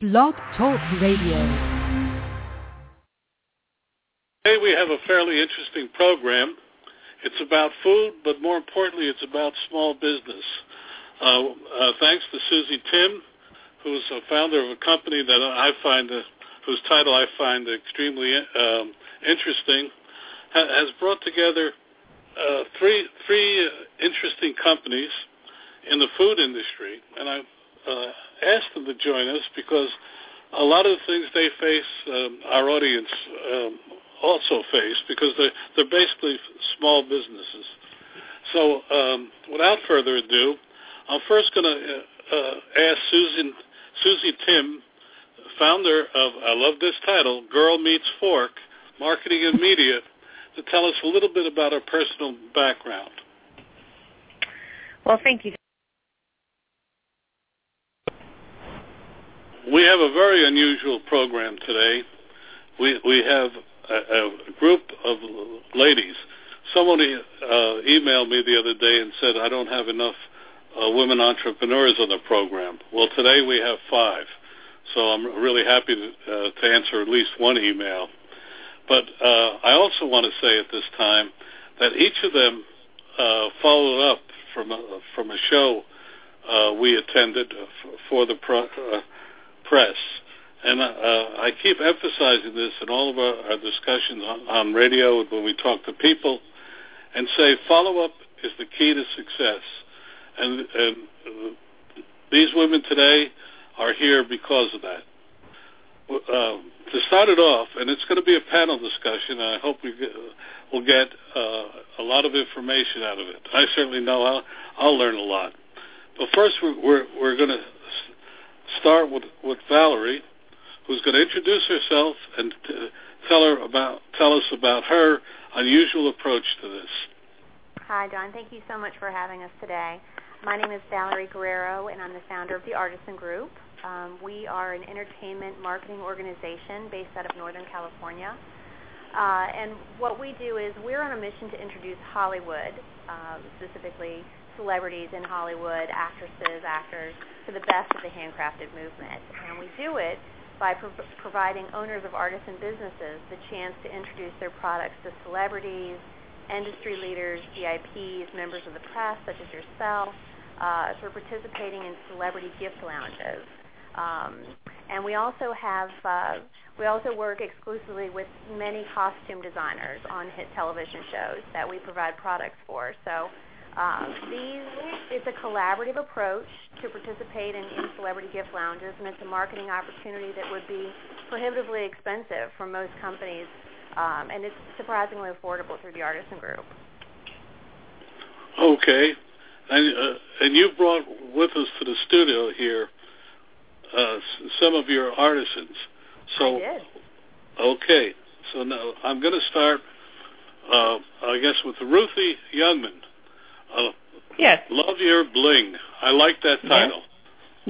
Blog Talk Radio. Today we have a fairly interesting program. It's about food, but more importantly, it's about small business. Uh, uh, thanks to Susie Tim, who's a founder of a company that I find, uh, whose title I find extremely um, interesting, ha- has brought together uh, three three uh, interesting companies in the food industry, and I asked them to join us because a lot of the things they face, um, our audience um, also face because they're, they're basically small businesses. So um, without further ado, I'm first going to uh, uh, ask Susan, Susie Tim, founder of, I love this title, Girl Meets Fork, Marketing and Media, to tell us a little bit about her personal background. Well, thank you. We have a very unusual program today. We we have a, a group of ladies. Someone uh, emailed me the other day and said I don't have enough uh, women entrepreneurs on the program. Well, today we have five, so I'm really happy to, uh, to answer at least one email. But uh, I also want to say at this time that each of them uh, followed up from a, from a show uh, we attended for the pro, uh, press. And uh, I keep emphasizing this in all of our, our discussions on, on radio when we talk to people and say follow-up is the key to success. And, and uh, these women today are here because of that. Uh, to start it off, and it's going to be a panel discussion, and I hope we get, will get uh, a lot of information out of it. I certainly know I'll, I'll learn a lot. But first, we're, we're, we're going to start with, with Valerie, who's going to introduce herself and t- tell her about tell us about her unusual approach to this. Hi, John. Thank you so much for having us today. My name is Valerie Guerrero, and I'm the founder of the Artisan Group. Um, we are an entertainment marketing organization based out of Northern California. Uh, and what we do is we're on a mission to introduce Hollywood, um, specifically celebrities in Hollywood, actresses, actors, to the best of the handcrafted movement. And we do it by pro- providing owners of artisan businesses the chance to introduce their products to celebrities, industry leaders, VIPs, members of the press, such as yourself, uh, for participating in celebrity gift lounges. Um, and we also have uh, we also work exclusively with many costume designers on hit television shows that we provide products for. So um, these, it's a collaborative approach to participate in, in celebrity gift lounges, and it's a marketing opportunity that would be prohibitively expensive for most companies, um, and it's surprisingly affordable through the Artisan Group. Okay, and uh, and you brought with us to the studio here uh, some of your artisans. So I did. okay, so now I'm going to start, uh, I guess, with Ruthie Youngman. Uh, yes. Love Your Bling. I like that title. Yes.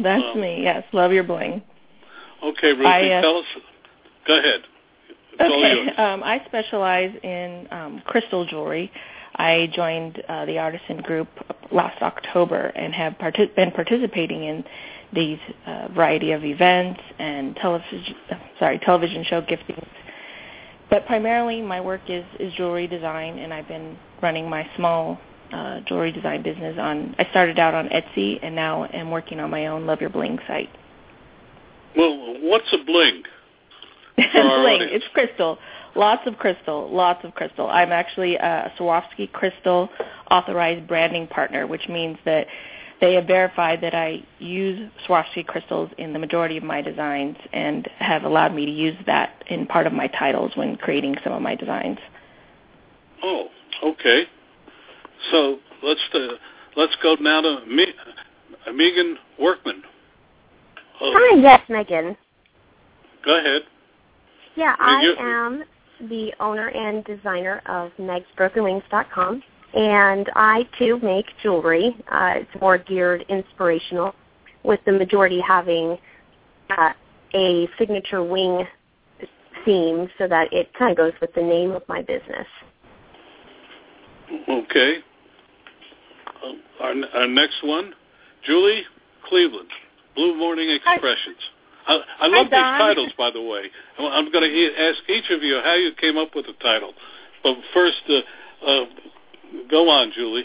That's Um, me. Yes, love your bling. Okay, Ruthie, I, uh, tell us. Go ahead. It's Okay. Um, I specialize in um, crystal jewelry. I joined uh, the Artisan Group last October and have partic- been participating in these uh, variety of events and television, sorry, television show giftings. But primarily, my work is is jewelry design, and I've been running my small uh, jewelry design business on. I started out on Etsy, and now am working on my own Love Your Bling site. Well, what's a bling? Bling. It's crystal. Lots of crystal. Lots of crystal. I'm actually a Swarovski Crystal authorized branding partner, which means that they have verified that I use Swarovski crystals in the majority of my designs and have allowed me to use that in part of my titles when creating some of my designs. Oh, okay. So let's uh, let's go now to Me- uh, Megan Workman. Oh, Hi, yes, Megan. Go ahead. Yeah, I am the owner and designer of megsbrokenwings.com, and I too make jewelry. Uh, it's more geared inspirational, with the majority having uh, a signature wing theme, so that it kind of goes with the name of my business. Okay. Uh, our, our next one, Julie Cleveland, Blue Morning Expressions. I, I love these titles, by the way. I'm going to ask each of you how you came up with the title. But first, uh, uh, go on, Julie.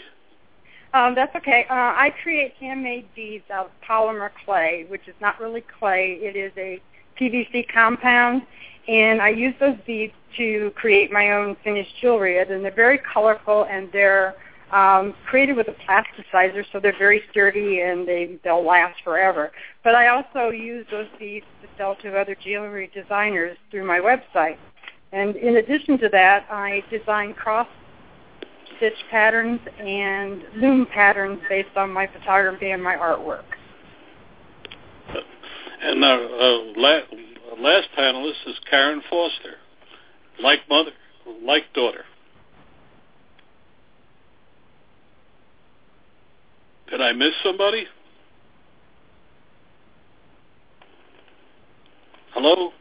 Um, that's okay. Uh, I create handmade beads out of polymer clay, which is not really clay. It is a PVC compound, and I use those beads to create my own finished jewelry. And they're very colorful, and they're um, created with a plasticizer, so they're very sturdy and they they'll last forever. But I also use those beads to sell to other jewelry designers through my website. And in addition to that, I design cross stitch patterns and loom patterns based on my photography and my artwork. And our uh, la- last panelist is Karen Foster, like mother, like daughter. Did I miss somebody? Hello?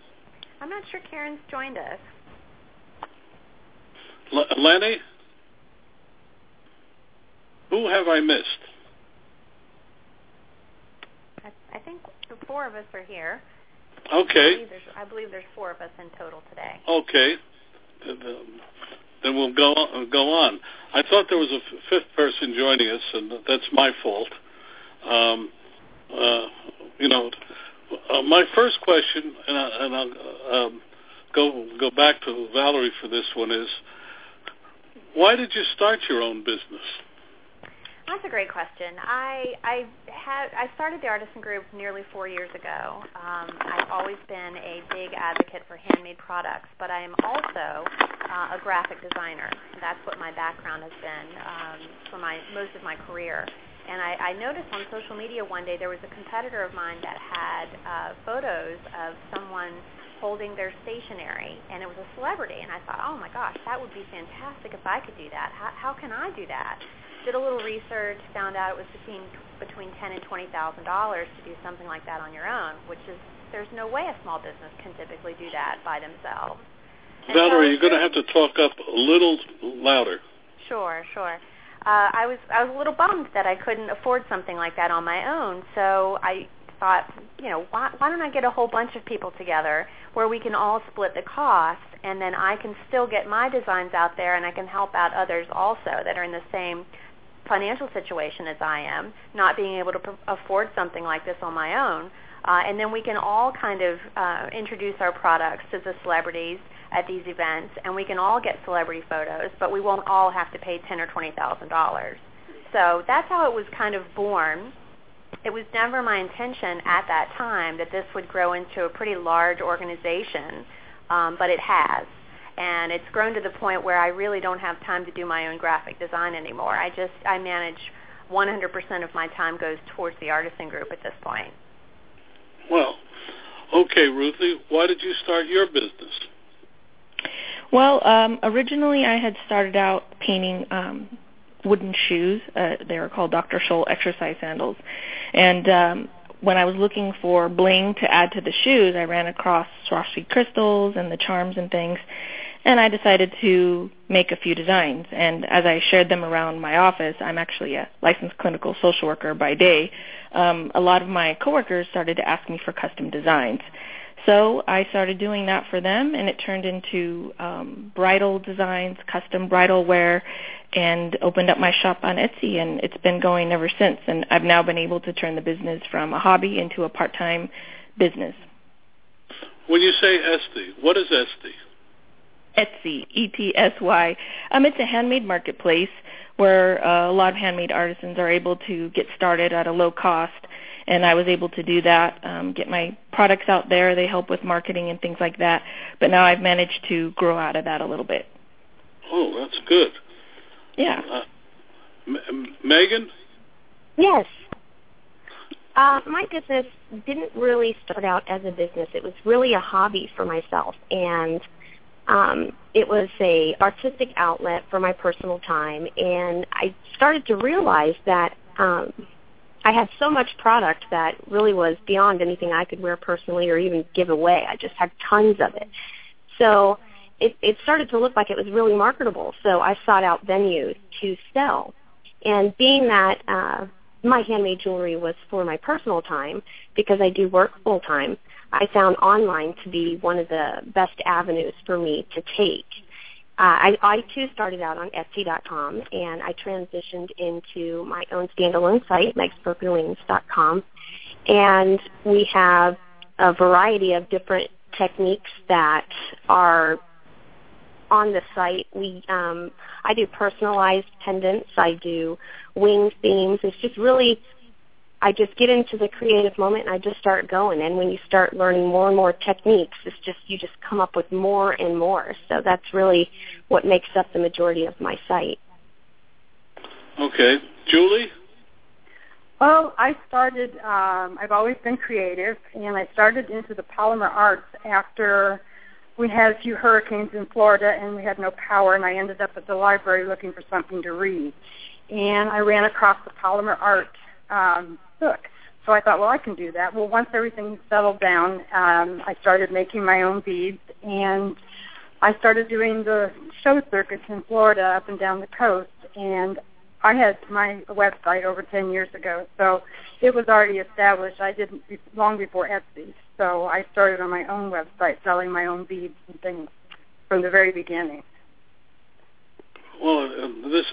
I'm not sure Karen's joined us. L- Lenny? Who have I missed? I, I think the four of us are here. Okay. I believe, I believe there's four of us in total today. Okay. Then we'll go on, go on. I thought there was a f- fifth person joining us, and that's my fault. Um, uh, you know, uh, my first question, and, I, and I'll um, go go back to Valerie for this one is, why did you start your own business? That's a great question. I I had I started the Artisan Group nearly four years ago. Um, I've always been a big advocate for handmade products, but I am also uh, a graphic designer. That's what my background has been um, for my most of my career. And I, I noticed on social media one day there was a competitor of mine that had uh, photos of someone holding their stationery, and it was a celebrity. And I thought, oh my gosh, that would be fantastic if I could do that. How, how can I do that? Did a little research, found out it was between between ten and twenty thousand dollars to do something like that on your own, which is there's no way a small business can typically do that by themselves. And Valerie, so you're going to have to talk up a little louder. Sure, sure. Uh, I was I was a little bummed that I couldn't afford something like that on my own, so I thought, you know, why, why don't I get a whole bunch of people together where we can all split the cost, and then I can still get my designs out there, and I can help out others also that are in the same financial situation as I am, not being able to pr- afford something like this on my own. Uh, and then we can all kind of uh, introduce our products to the celebrities at these events, and we can all get celebrity photos, but we won't all have to pay ten or twenty thousand dollars. So that's how it was kind of born. It was never my intention at that time that this would grow into a pretty large organization, um, but it has and it's grown to the point where I really don't have time to do my own graphic design anymore. I just I manage 100% of my time goes towards the artisan group at this point. Well, okay, Ruthie, why did you start your business? Well, um, originally I had started out painting um, wooden shoes. Uh, they were called Dr. Scholl exercise sandals, and um, when I was looking for bling to add to the shoes, I ran across Swarovski crystals and the charms and things, and I decided to make a few designs. And as I shared them around my office, I'm actually a licensed clinical social worker by day. Um, a lot of my coworkers started to ask me for custom designs. So I started doing that for them, and it turned into um, bridal designs, custom bridal wear, and opened up my shop on Etsy, and it's been going ever since. And I've now been able to turn the business from a hobby into a part-time business. When you say Etsy, what is Etsy? Etsy, E-T-S-Y. Um, it's a handmade marketplace where uh, a lot of handmade artisans are able to get started at a low cost. And I was able to do that, um, get my products out there. They help with marketing and things like that. But now I've managed to grow out of that a little bit. Oh, that's good. Yeah. Uh, M- Megan? Yes. Uh, my business didn't really start out as a business. It was really a hobby for myself. And um, it was a artistic outlet for my personal time, and I started to realize that um, I had so much product that really was beyond anything I could wear personally or even give away. I just had tons of it. So it, it started to look like it was really marketable. So I sought out venues to sell. And being that uh, my handmade jewelry was for my personal time because I do work full time, I found online to be one of the best avenues for me to take. Uh, I, I too started out on Etsy.com, and I transitioned into my own standalone site, megsbrokenwings.com, and we have a variety of different techniques that are on the site. We um, I do personalized pendants. I do wing themes. It's just really I just get into the creative moment and I just start going. And when you start learning more and more techniques, it's just you just come up with more and more. So that's really what makes up the majority of my site. Okay, Julie. Well, I started. Um, I've always been creative, and I started into the polymer arts after we had a few hurricanes in Florida, and we had no power. And I ended up at the library looking for something to read, and I ran across the polymer art um, book. So I thought, well, I can do that. Well, once everything settled down, um, I started making my own beads, and I started doing the show circuits in Florida up and down the coast. And I had my website over 10 years ago, so it was already established. I didn't long before Etsy, so I started on my own website selling my own beads and things from the very beginning. Well, this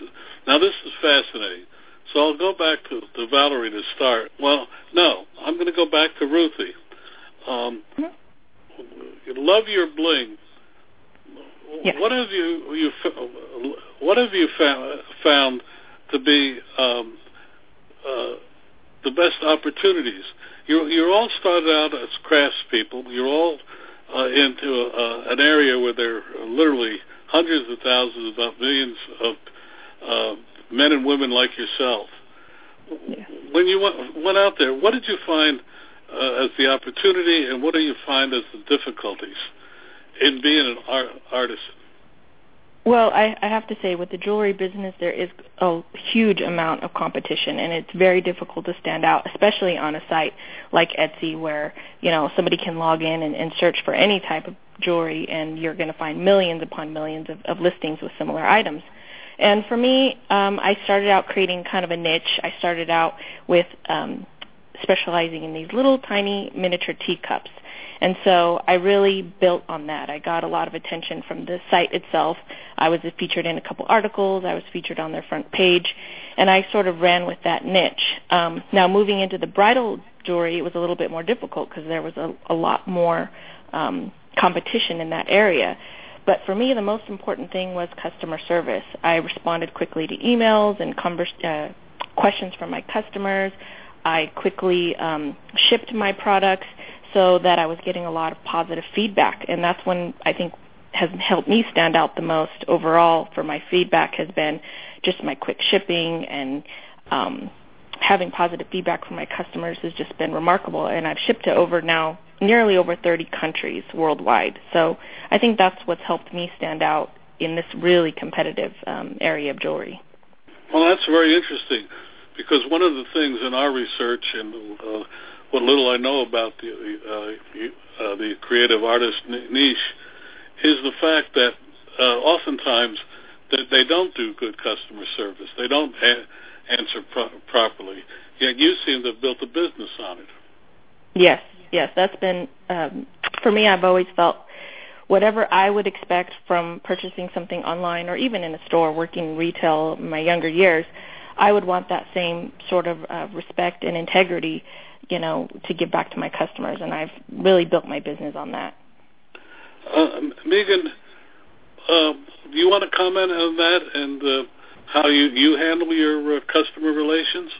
now this is fascinating. So I'll go back to, to Valerie to start. Well, no, I'm going to go back to Ruthie. Um, mm-hmm. Love your bling. Yes. What have you you what have you found, found to be um, uh, the best opportunities? You're you're all started out as craftspeople. You're all uh, into a, an area where there are literally hundreds of thousands, about millions of uh, men and women like yourself. Yeah. When you went, went out there, what did you find uh, as the opportunity, and what do you find as the difficulties in being an art, artisan? Well, I, I have to say, with the jewelry business, there is a huge amount of competition, and it's very difficult to stand out, especially on a site like Etsy, where you know somebody can log in and, and search for any type of jewelry, and you're going to find millions upon millions of, of listings with similar items. And for me, um, I started out creating kind of a niche. I started out with um, specializing in these little tiny miniature teacups. And so I really built on that. I got a lot of attention from the site itself. I was featured in a couple articles. I was featured on their front page. And I sort of ran with that niche. Um, now, moving into the bridal jewelry, it was a little bit more difficult because there was a, a lot more um, competition in that area. But for me, the most important thing was customer service. I responded quickly to emails and converse, uh, questions from my customers. I quickly um, shipped my products so that I was getting a lot of positive feedback, and that's when I think has helped me stand out the most overall for my feedback has been just my quick shipping and um, having positive feedback from my customers has just been remarkable. And I've shipped to over now nearly over 30 countries worldwide. So I think that's what's helped me stand out in this really competitive um, area of jewelry. Well, that's very interesting because one of the things in our research and uh, what little I know about the uh, uh, the creative artist niche is the fact that uh, oftentimes that they don't do good customer service. They don't a- answer pro- properly. Yet you seem to have built a business on it. Yes, yes, that's been um, for me. I've always felt whatever I would expect from purchasing something online or even in a store, working retail in my younger years, I would want that same sort of uh, respect and integrity, you know, to give back to my customers, and I've really built my business on that. Uh, Megan, uh, do you want to comment on that and uh, how you you handle your uh, customer relations?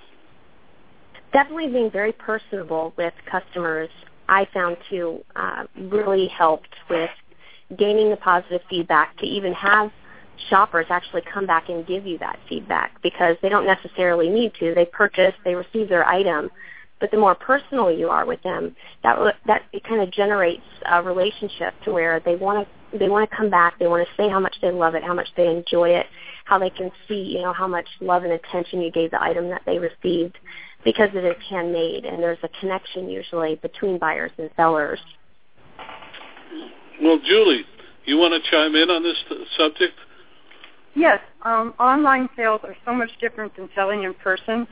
Definitely being very personable with customers, I found to uh, really helped with gaining the positive feedback to even have shoppers actually come back and give you that feedback because they don't necessarily need to. They purchase, they receive their item, but the more personal you are with them, that that it kind of generates a relationship to where they want to they want to come back. They want to say how much they love it, how much they enjoy it, how they can see you know how much love and attention you gave the item that they received because it is handmade and there's a connection usually between buyers and sellers. Well, Julie, you want to chime in on this subject? Yes, um, online sales are so much different than selling in person.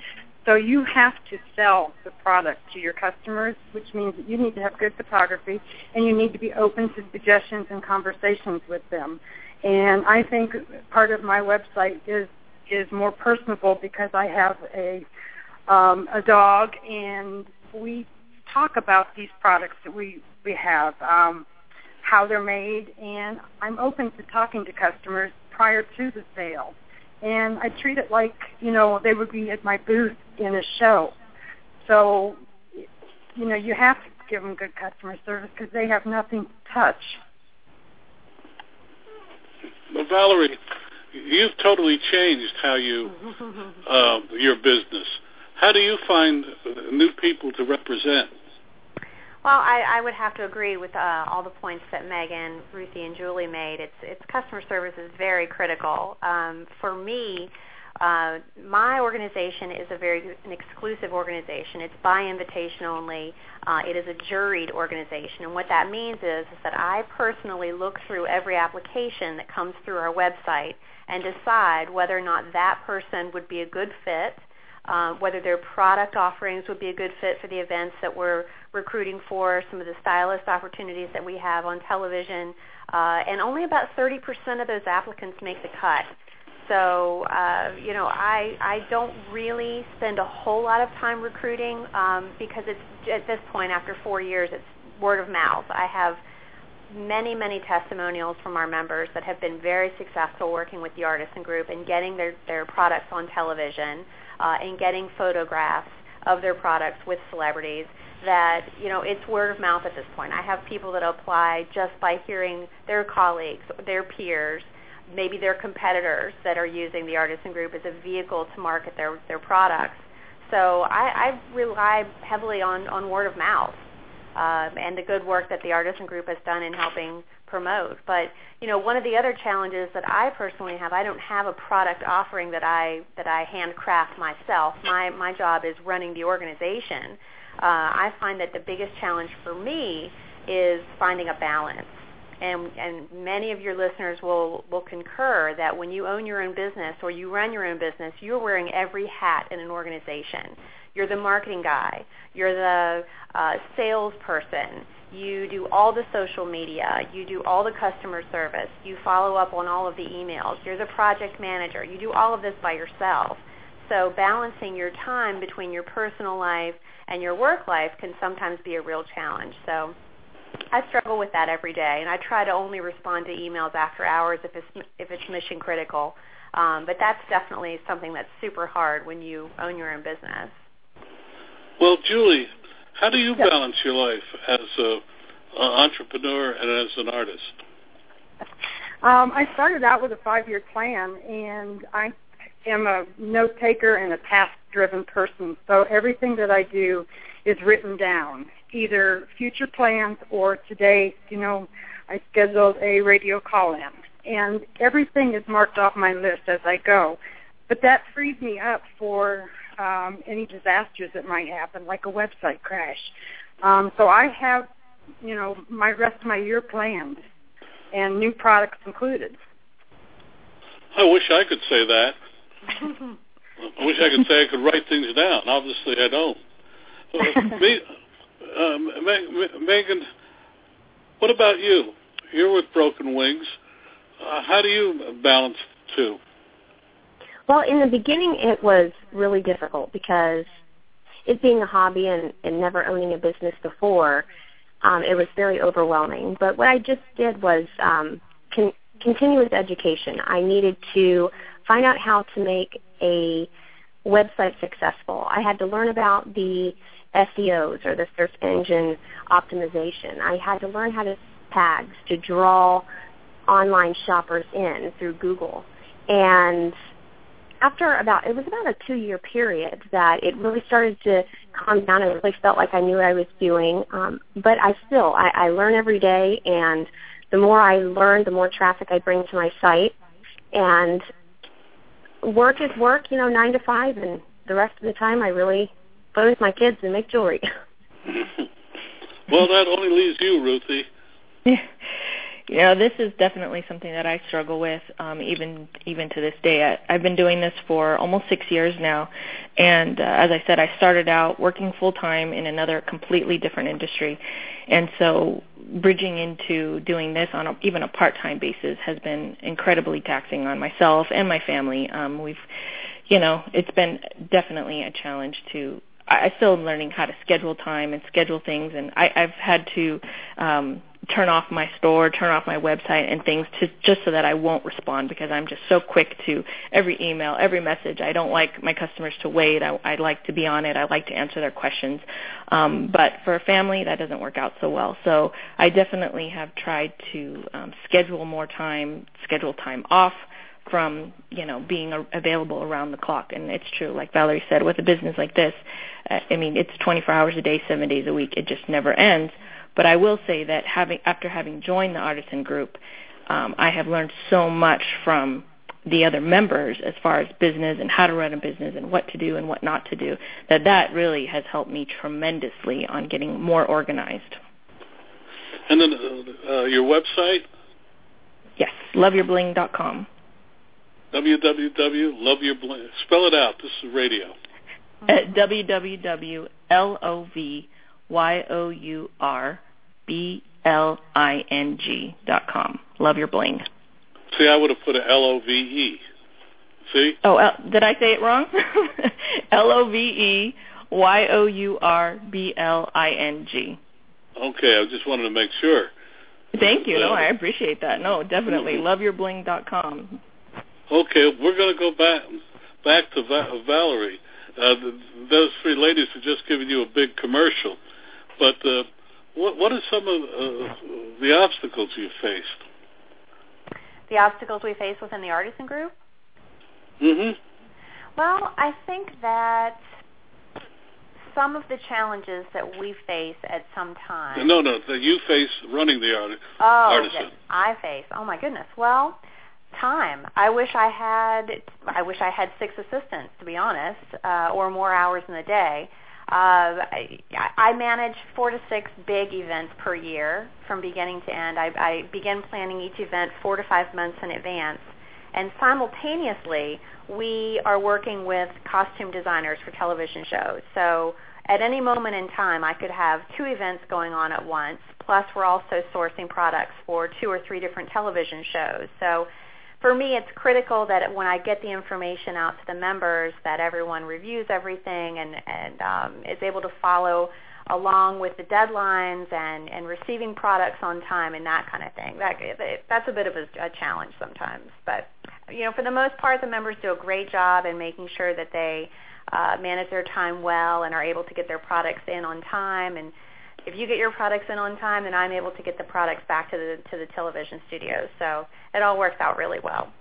So you have to sell the product to your customers, which means that you need to have good photography and you need to be open to suggestions and conversations with them. And I think part of my website is is more personable because I have a um, a dog and we talk about these products that we we have, um, how they're made, and I'm open to talking to customers prior to the sale. And I treat it like you know they would be at my booth in a show. So, you know, you have to give them good customer service because they have nothing to touch. Well, Valerie, you've totally changed how you uh, your business. How do you find new people to represent? Well, I, I would have to agree with uh, all the points that Megan, Ruthie, and Julie made. It's, it's customer service is very critical. Um, for me, uh, my organization is a very an exclusive organization. It's by invitation only. Uh, it is a juried organization, and what that means is, is that I personally look through every application that comes through our website and decide whether or not that person would be a good fit uh, whether their product offerings would be a good fit for the events that we're recruiting for, some of the stylist opportunities that we have on television, uh, and only about 30% of those applicants make the cut. So, uh, you know, I I don't really spend a whole lot of time recruiting um, because it's at this point after four years, it's word of mouth. I have many, many testimonials from our members that have been very successful working with the Artisan Group and getting their, their products on television Uh, and getting photographs of their products with celebrities that you know it's word of mouth at this point. I have people that apply just by hearing their colleagues, their peers, maybe their competitors that are using the Artisan Group as a vehicle to market their their products. So I, I rely heavily on on word of mouth um, and the good work that the Artisan Group has done in helping promote. But you know, one of the other challenges that I personally have, I don't have a product offering that I that I handcraft myself. My my job is running the organization. Uh, I find that the biggest challenge for me is finding a balance. And, and many of your listeners will, will concur that when you own your own business or you run your own business, you're wearing every hat in an organization. You're the marketing guy. You're the uh, salesperson you do all the social media, you do all the customer service, you follow up on all of the emails, you're the project manager, you do all of this by yourself. So balancing your time between your personal life and your work life can sometimes be a real challenge. So I struggle with that every day, and I try to only respond to emails after hours if it's if it's mission critical. Um, but that's definitely something that's super hard when you own your own business. Well, Julie, how do you balance your life as an entrepreneur and as an artist? Um, I started out with a five-year plan, and I am a note taker and a task-driven person. So everything that I do is written down, either future plans or today. You know, I scheduled a radio call-in, and everything is marked off my list as I go. But that frees me up for um, any disasters that might happen, like a website crash. Um, so I have, you know, my rest of my year planned, and new products included. I wish I could say that. I wish I could say I could write things down. Obviously, I don't. Uh, me, um, Megan, what about you? You're with Broken Wings. Uh, how do you balance two? Well, in the beginning, it was really difficult because it being a hobby and, and never owning a business before, um, it was very overwhelming. But what I just did was um, con- continuous education. I needed to find out how to make a website successful. I had to learn about the SEOs or the search engine optimization. I had to learn how to tags to draw online shoppers in through Google. And after about it was about a two year period that it really started to calm down. I really felt like I knew what I was doing. Um, but I still I, I learn every day and the more I learn, the more traffic I bring to my site. And work is work, you know, nine to five and the rest of the time I really play with my kids and make jewelry. well that only leaves you, Ruthie. Yeah. You know, this is definitely something that I struggle with, um, even even to this day. I, I've been doing this for almost six years now, and uh, as I said, I started out working full time in another completely different industry, and so bridging into doing this on a, even a part time basis has been incredibly taxing on myself and my family. Um, we've, you know, it's been definitely a challenge to I still am learning how to schedule time and schedule things, and I, I've had to um, turn off my store, turn off my website and things to just so that I won't respond because I'm just so quick to every email, every message. I don't like my customers to wait. I, I like to be on it. I like to answer their questions. Um, but for a family, that doesn't work out so well. So I definitely have tried to um, schedule more time, schedule time off from you know being a- available around the clock and it's true like valerie said with a business like this uh, i mean it's 24 hours a day 7 days a week it just never ends I will say that having after having joined the artisan group, um, I have learned so much from the other members as far as business and how to run a business and what to do and what not to do that that really has helped me tremendously on getting more organized. And then uh, your website? Yes, loveyourbling.com. www.loveyourbling. Spell it out. This is radio. At www.lovyourbling B L I N G dot com. Love your bling. See, I would have put a L O V E. See? Oh, L- did I say it wrong? L O V E Y O U R B L I N G. Okay, I just wanted to make sure. Thank you. No, I appreciate that. No, definitely. Mm-hmm. dot. Okay, we're going to go back back to Va- Valerie. Uh, those three ladies are just giving you a big commercial, but uh, what what are some of uh, the obstacles you faced? The obstacles we face within the artisan group? Mhm. Well, I think that some of the challenges that we face at some time. No, no, that you face running the art- oh, artisan. That I face. Oh my goodness. Well, time. I wish I had. I wish I had six assistants, to be honest, uh, or more hours in the day. Uh, I, I manage four to six big events per year from beginning to end. I, I begin planning each event four to five months in advance. And simultaneously, we are working with costume designers for television shows. So at any moment in time, I could have two events going on at once. Plus, we're also sourcing products for two or three different television shows. So for me, it's critical that when I get the information out to the members, that everyone reviews everything and, and um, is able to follow along with the deadlines and, and receiving products on time and that kind of thing. That that's a bit of a, a challenge sometimes, but you know, for the most part, the members do a great job in making sure that they uh, manage their time well and are able to get their products in on time and if you get your products in on time, then I'm able to get the products back to the to the television studios. So it all works out really well.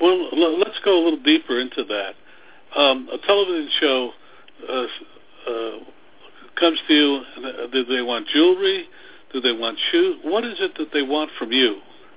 Well, let's go a little deeper into that. Um, a television show uh, uh, comes to you. Uh, do they want jewelry? Do they want shoes? What is it that they want from you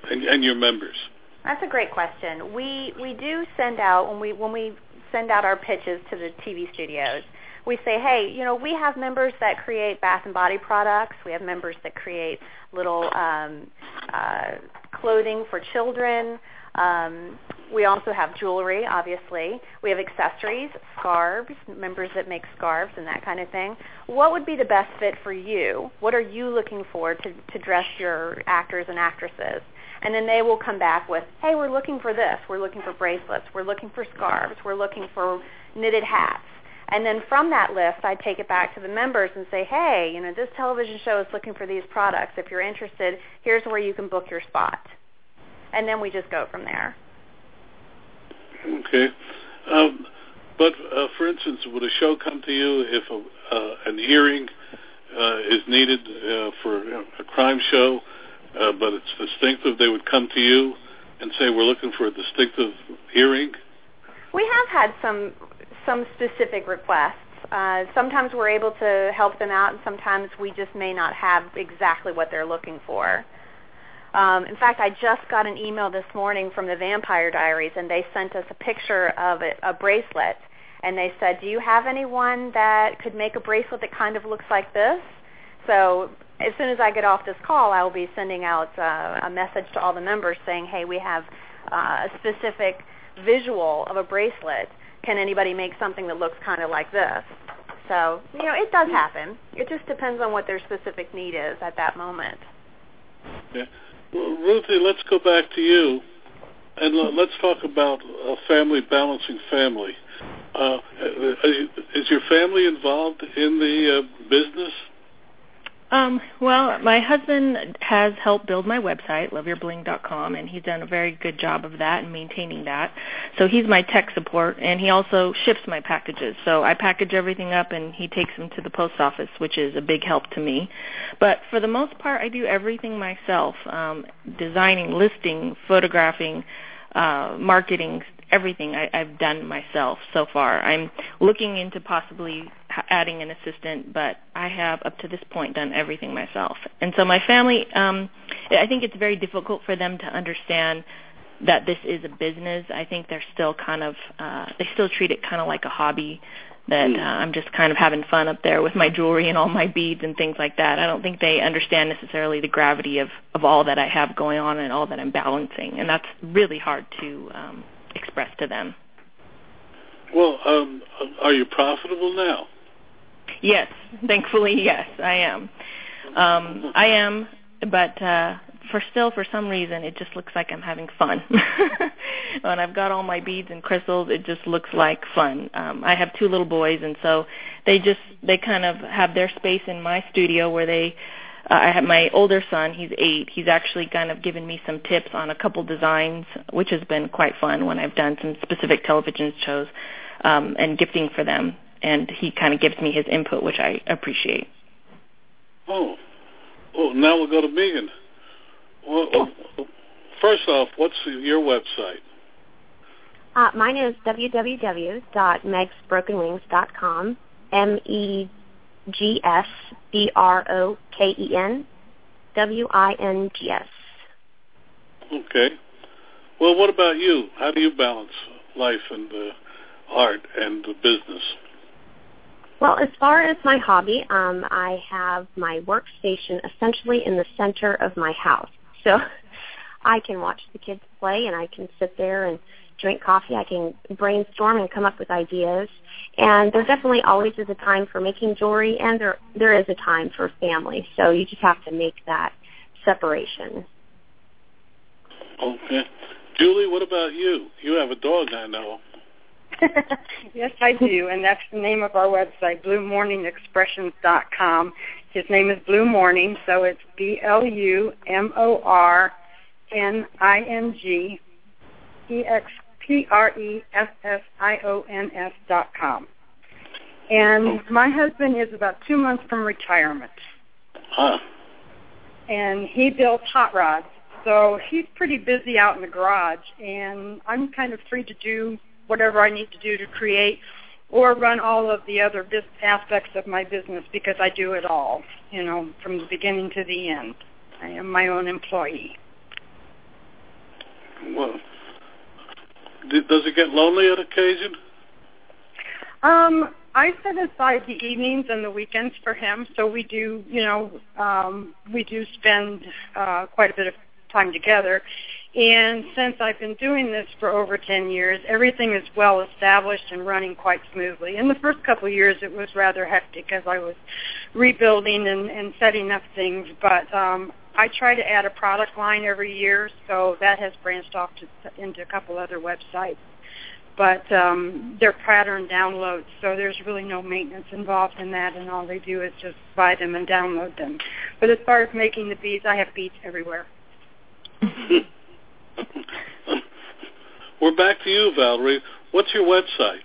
and, and your members? That's a great question. We we do send out when we when we send out our pitches to the TV studios we say, hey, you know, we have members that create bath and body products. We have members that create little um, uh, clothing for children. Um, we also have jewelry, obviously. We have accessories, scarves, members that make scarves and that kind of thing. What would be the best fit for you? What are you looking for to, to dress your actors and actresses? And then they will come back with, hey, we're looking for this. We're looking for bracelets. We're looking for scarves. We're looking for knitted hats. And then from that list, I take it back to the members and say, hey, you know, this television show is looking for these products. If you're interested, here's where you can book your spot. And then we just go from there. Okay. Um, but uh, for instance, would a show come to you if a, uh, an earring uh, is needed uh, for a crime show, uh, but it's distinctive? They would come to you and say, "We're looking for a distinctive earring." We have had some some specific requests. Uh, sometimes we're able to help them out, and sometimes we just may not have exactly what they're looking for. Um, in fact, I just got an email this morning from the Vampire Diaries, and they sent us a picture of a, a bracelet. And they said, "Do you have anyone that could make a bracelet that kind of looks like this?" So as soon as I get off this call, I will be sending out uh, a message to all the members saying, "Hey, we have uh, a specific visual of a bracelet. Can anybody make something that looks kind of like this?" So, you know, it does happen. It just depends on what their specific need is at that moment. Yeah. Well, Ruthie, let's go back to you, and let's talk about a family balancing family. Uh, is your family involved in the uh, business? Um, well, my husband has helped build my website, loveyourbling.com, and he's done a very good job of that and maintaining that. So he's my tech support, and he also ships my packages. So I package everything up, and he takes them to the post office, which is a big help to me. But for the most part, I do everything myself, um, designing, listing, photographing, uh, marketing, everything I, I've done myself so far. I'm looking into possibly adding an assistant, but I have up to this point done everything myself. And so my family, um, I think it's very difficult for them to understand that this is a business. I think they're still kind of, uh, they still treat it kind of like a hobby that uh, I'm just kind of having fun up there with my jewelry and all my beads and things like that. I don't think they understand necessarily the gravity of of all that I have going on and all that I'm balancing, and that's really hard to um, express to them. Well, um, are you profitable now? Yes, thankfully, yes, I am. Um, I am, but uh, for still, for some reason, it just looks like I'm having fun. when I've got all my beads and crystals, it just looks like fun. Um, I have two little boys, and so they just they kind of have their space in my studio where they uh, I have my older son, he's eight. He's actually kind of given me some tips on a couple designs, which has been quite fun when I've done some specific television shows um, and gifting for them. And he kind of gives me his input, which I appreciate. Oh, oh! Now we'll go to Megan. Well, first off, what's your website? Uh, mine is www.megsbrokenwings.com. M E G S B R O K E N W I N G S. Okay. Well, what about you? How do you balance life and uh, art and the business? Well, as far as my hobby, um, I have my workstation essentially in the center of my house. So I can watch the kids play and I can sit there and drink coffee. I can brainstorm and come up with ideas. And there definitely always is a time for making jewelry, and there there is a time for family. So you just have to make that separation. Okay, Julie, what about you? You have a dog, I know. yes, I do, and that's the name of our website, BlueMorningExpressions.com. His name is Blue Morning, so it's B L U M O R N I N G E X P-R-E-S-S-I-O-N-S dot com. And oh. my husband is about two months from retirement. Huh. And he builds hot rods. So he's pretty busy out in the garage, and I'm kind of free to do whatever I need to do to create or run all of the other bis- aspects of my business because I do it all, you know, from the beginning to the end. I am my own employee. Well, does it get lonely at occasion? Um, I set aside the evenings and the weekends for him, so we do, you know, um, we do spend uh, quite a bit of time together. And since I've been doing this for over 10 years, everything is well established and running quite smoothly. In the first couple of years, it was rather hectic as I was rebuilding and, and setting up things, but um, I try to add a product line every year, so that has branched off to, into a couple other websites. But um, they're pattern downloads, so there's really no maintenance involved in that, and all they do is just buy them and download them. But as far as making the beads, I have beads everywhere. We're back to you, Valerie. What's your website?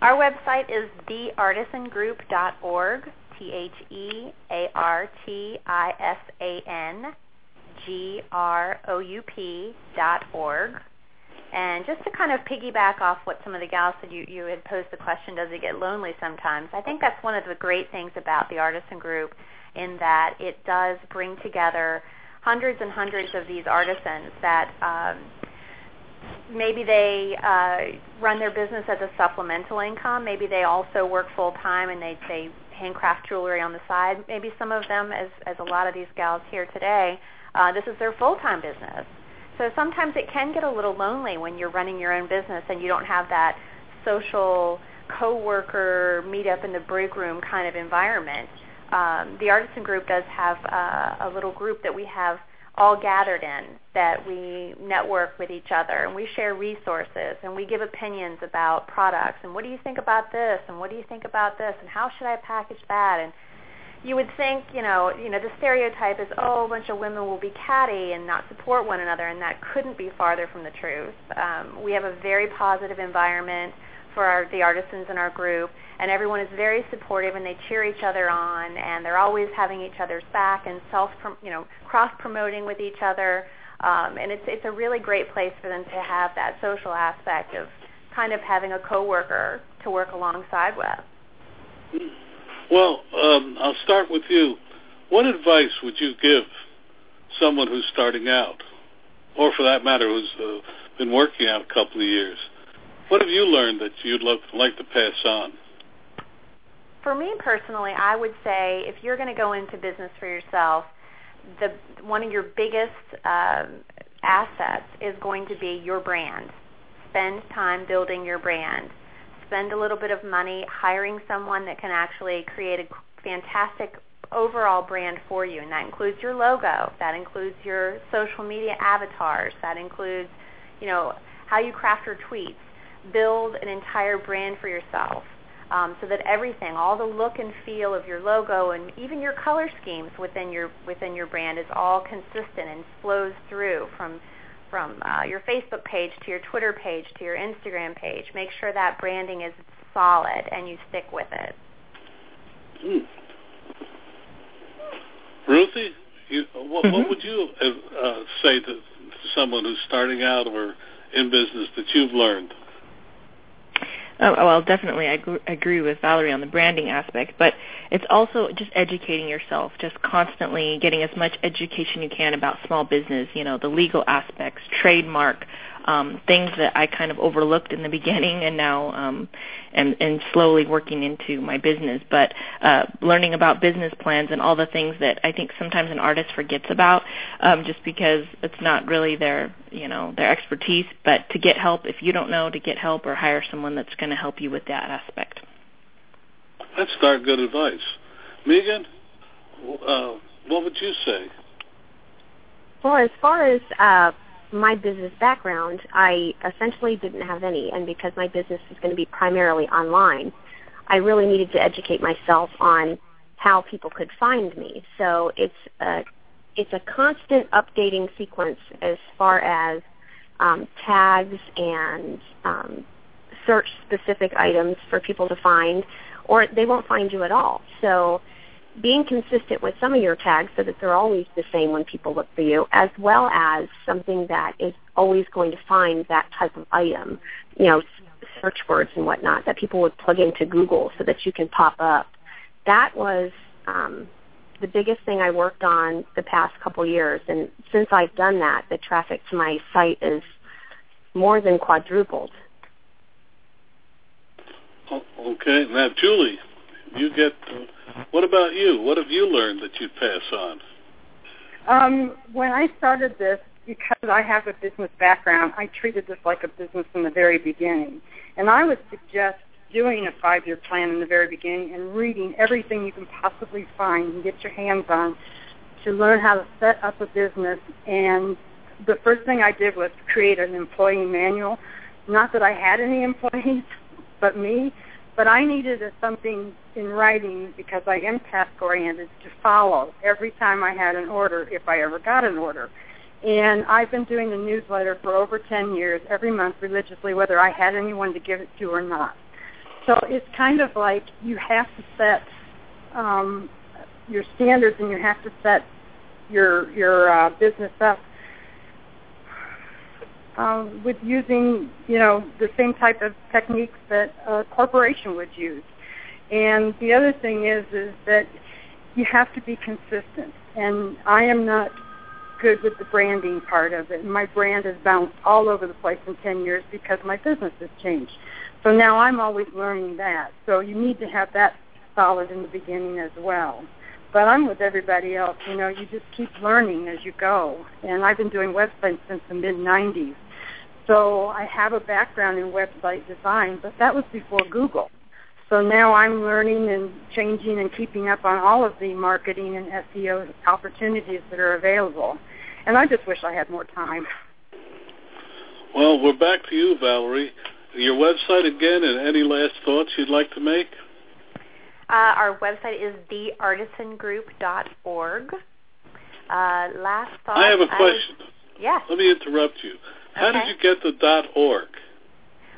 Our website is theartisangroup.org. T H E A R T I S A N G R O U P dot org. And just to kind of piggyback off what some of the gals said, you, you had posed the question, does it get lonely sometimes? I think that's one of the great things about the Artisan Group in that it does bring together hundreds and hundreds of these artisans that um, maybe they uh, run their business as a supplemental income. Maybe they also work full time and they, they handcraft jewelry on the side. Maybe some of them, as as a lot of these gals here today, uh, this is their full-time business. So sometimes it can get a little lonely when you're running your own business and you don't have that social co-worker meet up in the break room kind of environment. Um, the artisan group does have uh, a little group that we have all gathered in that we network with each other and we share resources and we give opinions about products and what do you think about this and what do you think about this and how should I package that and you would think, you know, you know, the stereotype is, oh, a bunch of women will be catty and not support one another, and that couldn't be farther from the truth. Um, we have a very positive environment for our, the artisans in our group, and everyone is very supportive, and they cheer each other on, and they're always having each other's back and self, you know, cross promoting with each other, um, and it's it's a really great place for them to have that social aspect of kind of having a coworker to work alongside with. Well, um, I'll start with you. What advice would you give someone who's starting out, or for that matter, who's uh, been working out a couple of years? What have you learned that you'd look, like to pass on? For me personally, I would say if you're going to go into business for yourself, the one of your biggest um, assets is going to be your brand. Spend time building your brand spend a little bit of money hiring someone that can actually create a fantastic overall brand for you, and that includes your logo, that includes your social media avatars, that includes, you know, how you craft your tweets. Build an entire brand for yourself. Um, so that everything, all the look and feel of your logo, and even your color schemes within your within your brand, is all consistent and flows through from from uh, your Facebook page to your Twitter page to your Instagram page. Make sure that branding is solid and you stick with it. Mm. Ruthie, you, what, mm-hmm. what would you uh, say to, to someone who's starting out or in business that you've learned? Oh, well, definitely, I agree, agree with Valerie on the branding aspect, but it's also just educating yourself, just constantly getting as much education you can about small business, you know, the legal aspects, trademark, um, things that I kind of overlooked in the beginning and now um, and, and slowly working into my business. But uh, learning about business plans and all the things that I think sometimes an artist forgets about um, just because it's not really their you know their expertise. But to get help, if you don't know, to get help or hire someone that's going to help you with that aspect. That's darn good advice, Megon. Uh, what would you say? Well, as far as uh, my business background, I essentially didn't have any, and because my business is going to be primarily online, I really needed to educate myself on how people could find me. So it's a it's a constant updating sequence as far as um, tags and um, search specific items for people to find, or they won't find you at all. So being consistent with some of your tags so that they're always the same when people look for you, as well as something that is always going to find that type of item, you know, search words and whatnot that people would plug into Google so that you can pop up. That was um, the biggest thing I worked on the past couple years, and since I've done that, the traffic to my site is more than quadrupled. Okay, now Julie, you get. What about you? What have you learned that you'd pass on? Um, when I started this, because I have a business background, I treated this like a business from the very beginning. And I would suggest doing a five-year plan in the very beginning and reading everything you can possibly find and get your hands on to learn how to set up a business. And the first thing I did was create an employee manual. Not that I had any employees, but me. But I needed a, something in writing because I am task oriented to follow every time I had an order, if I ever got an order. And I've been doing the newsletter for over 10 years, every month religiously, whether I had anyone to give it to or not. So it's kind of like you have to set um, your standards and you have to set your your uh, business up um, with using, you know, the same type of techniques that a corporation would use. And the other thing is, is that you have to be consistent. And I am not good with the branding part of it. My brand has bounced all over the place in 10 years because my business has changed. So now I'm always learning that. So you need to have that solid in the beginning as well. But I'm with everybody else. You know, you just keep learning as you go. And I've been doing websites since the mid 90s. So I have a background in website design, but that was before Google. So now I'm learning and changing and keeping up on all of the marketing and SEO opportunities that are available. And I just wish I had more time. Well, we're back to you, Valerie. Your website again, and any last thoughts you'd like to make? Uh, our website is theartisangroup.org. Uh, last thought. I have a question. I, yes. Let me interrupt you. How Okay. did you get the dot .org?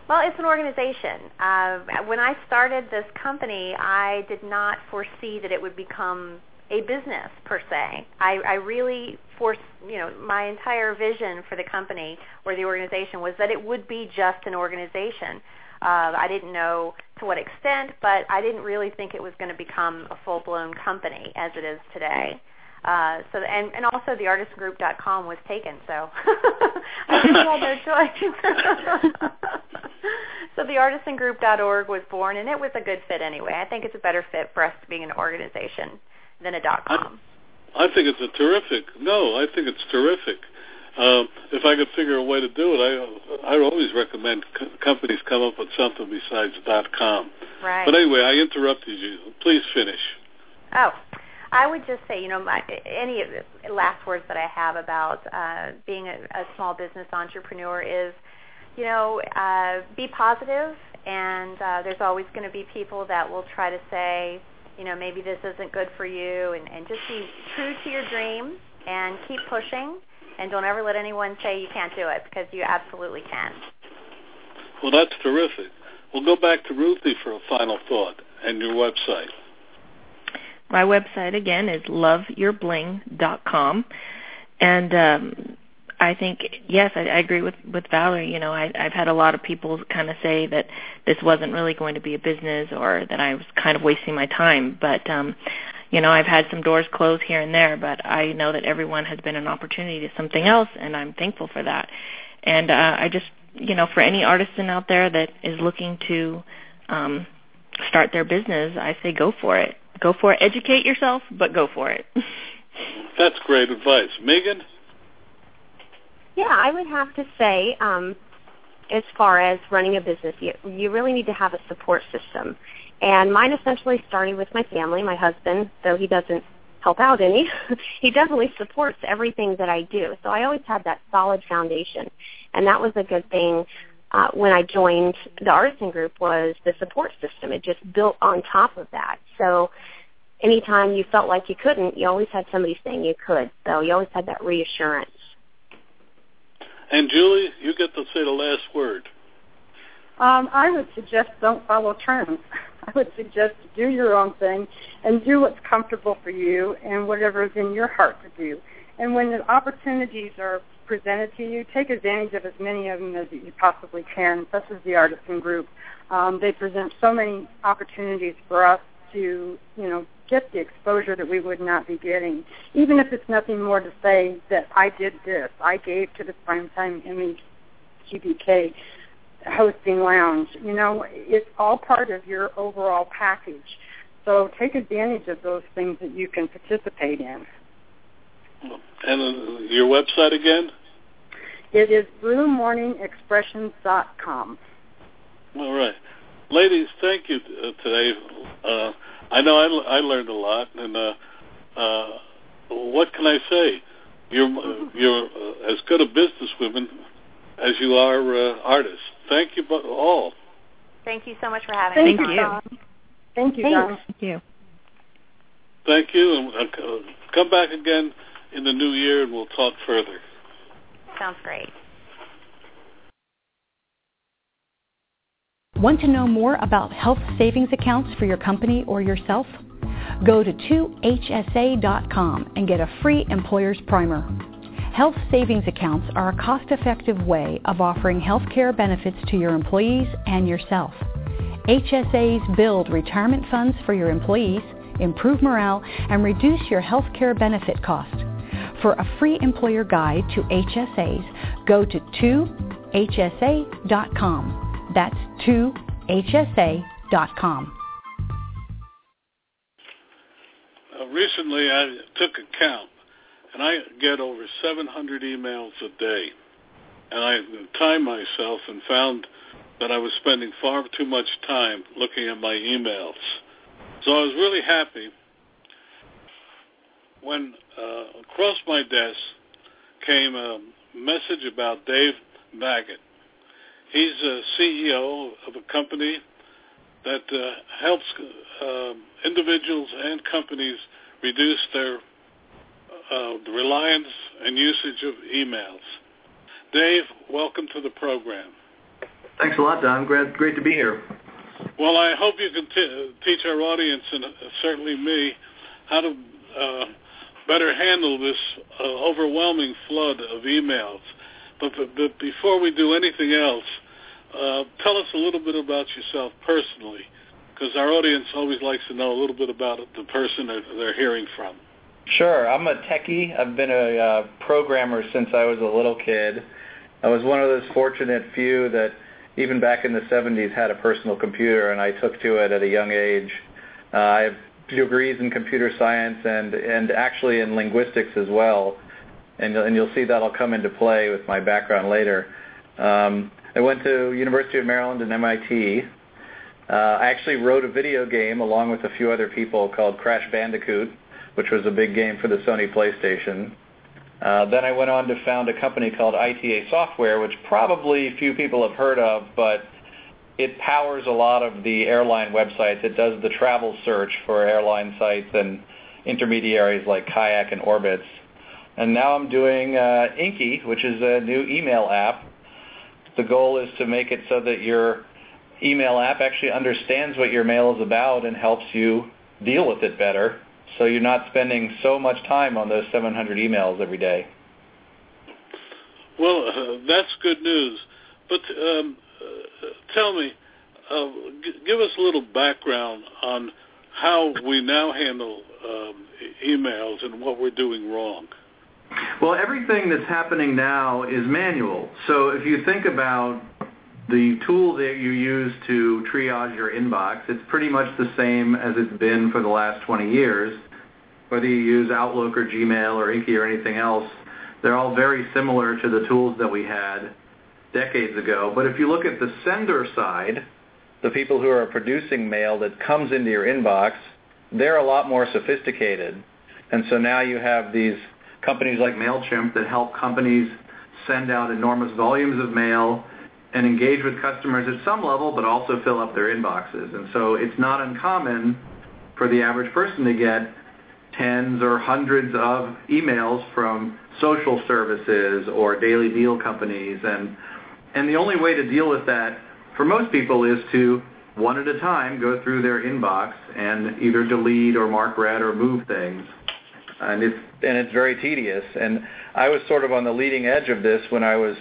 Well, it's an organization. Uh, when I started this company, I did not foresee that it would become a business per se. I, I really force, you know, my entire vision for the company or the organization was that it would be just an organization. Uh, I didn't know to what extent, but I didn't really think it was going to become a full-blown company as it is today. Uh, so and and also the artistgroup.com was taken, so I really had no choice. so the artisangroup.org was born, and it was a good fit anyway. I think it's a better fit for us being an organization than a dot com. I think it's a terrific. No, I think it's terrific. Um, if I could figure a way to do it, I I always recommend co- companies come up with something besides dot .com. Right. But anyway, I interrupted you. Please finish. Oh, I would just say, you know, my, any last words that I have about uh, being a, a small business entrepreneur is, you know, uh, be positive, and uh, there's always going to be people that will try to say, you know, maybe this isn't good for you, and, and just be true to your dream and keep pushing, and don't ever let anyone say you can't do it because you absolutely can. Well, that's terrific. We'll go back to Ruthie for a final thought and your website. My website again is loveyourbling.com, and um, I think yes, I, I agree with with Valerie. You know, I, I've had a lot of people kind of say that this wasn't really going to be a business, or that I was kind of wasting my time. But um, you know, I've had some doors close here and there, but I know that everyone has been an opportunity to something else, and I'm thankful for that. And uh, I just, you know, for any artisan out there that is looking to um, start their business, I say go for it. Go for it. Educate yourself, but go for it. That's great advice. Megon? Yeah, I would have to say, um, as far as running a business, you, you really need to have a support system. And mine essentially started with my family, my husband, though he doesn't help out any. he definitely supports everything that I do. So I always had that solid foundation. And that was a good thing uh, when I joined the artisan group was the support system. It just built on top of that. So anytime you felt like you couldn't, you always had somebody saying you could. So you always had that reassurance. And Julie, you get to say the last word. Um, I would suggest don't follow trends. I would suggest do your own thing and do what's comfortable for you and whatever is in your heart to do. And when the opportunities are presented to you, take advantage of as many of them as you possibly can. This is the Artisan Group. Um, they present so many opportunities for us to, you know, get the exposure that we would not be getting, even if it's nothing more to say that I did this, I gave to the Primetime Emmy GBK hosting lounge. You know, it's all part of your overall package. So take advantage of those things that you can participate in. And uh, your website again? It is bluemorningexpressions.com. All right. Ladies, thank you uh, today. Uh, I know I, I learned a lot, and uh, uh, what can I say? You're you're uh, as good a businesswoman as you are uh, artists. Thank you bo- all. Thank you so much for having me. Thank us. you, on. Don. Thank you, Thanks. Don. Thank you. Thank you, and uh, come back again in the new year, and we'll talk further. Sounds great. Want to know more about health savings accounts for your company or yourself? Go to 2hsa.com and get a free employer's primer. Health savings accounts are a cost-effective way of offering health care benefits to your employees and yourself. HSAs build retirement funds for your employees, improve morale, and reduce your health care benefit cost. For a free employer guide to HSAs, go to 2hsa.com. That's 2hsa.com. uh, recently I took a count, and I get over 700 emails a day. And I timed myself and found that I was spending far too much time looking at my emails. So I was really happy when uh, across my desk came a message about Dave Baggett. He's a CEO of a company that uh, helps uh, individuals and companies reduce their uh, reliance and usage of emails. Dave, welcome to the program. Thanks a lot, Don. Great, great to be here. Well, I hope you can t- teach our audience and uh, certainly me how to uh, better handle this uh, overwhelming flood of emails. But, but, but before we do anything else, uh, tell us a little bit about yourself personally, because our audience always likes to know a little bit about the person that they're hearing from. Sure. I'm a techie. I've been a uh, programmer since I was a little kid. I was one of those fortunate few that even back in the 70s had a personal computer, and I took to it at a young age. Uh, I have degrees in computer science and and actually in linguistics as well, and and you'll see that'll come into play with my background later. Um, I went to University of Maryland and MIT. Uh, I actually wrote a video game along with a few other people called Crash Bandicoot, which was a big game for the Sony PlayStation. Uh, then I went on to found a company called ITA Software, which probably few people have heard of, but it powers a lot of the airline websites. It does the travel search for airline sites and intermediaries like Kayak and Orbitz. And now I'm doing uh, Inky, which is a new email app. The goal is to make it so that your email app actually understands what your mail is about and helps you deal with it better so you're not spending so much time on those 700 emails every day. Well, uh, that's good news. But um, tell me, uh, give us a little background on how we now handle um, emails and what we're doing wrong. Well, everything that's happening now is manual. So if you think about the tool that you use to triage your inbox, it's pretty much the same as it's been for the last 20 years. Whether you use Outlook or Gmail or Inky or anything else, they're all very similar to the tools that we had decades ago. But if you look at the sender side, the people who are producing mail that comes into your inbox, they're a lot more sophisticated. And so now you have these companies like MailChimp that help companies send out enormous volumes of mail and engage with customers at some level, but also fill up their inboxes. And so it's not uncommon for the average person to get tens or hundreds of emails from social services or daily deal companies. And, and the only way to deal with that for most people is to, one at a time, go through their inbox and either delete or mark read or move things. And it's, and it's very tedious. And I was sort of on the leading edge of this when I was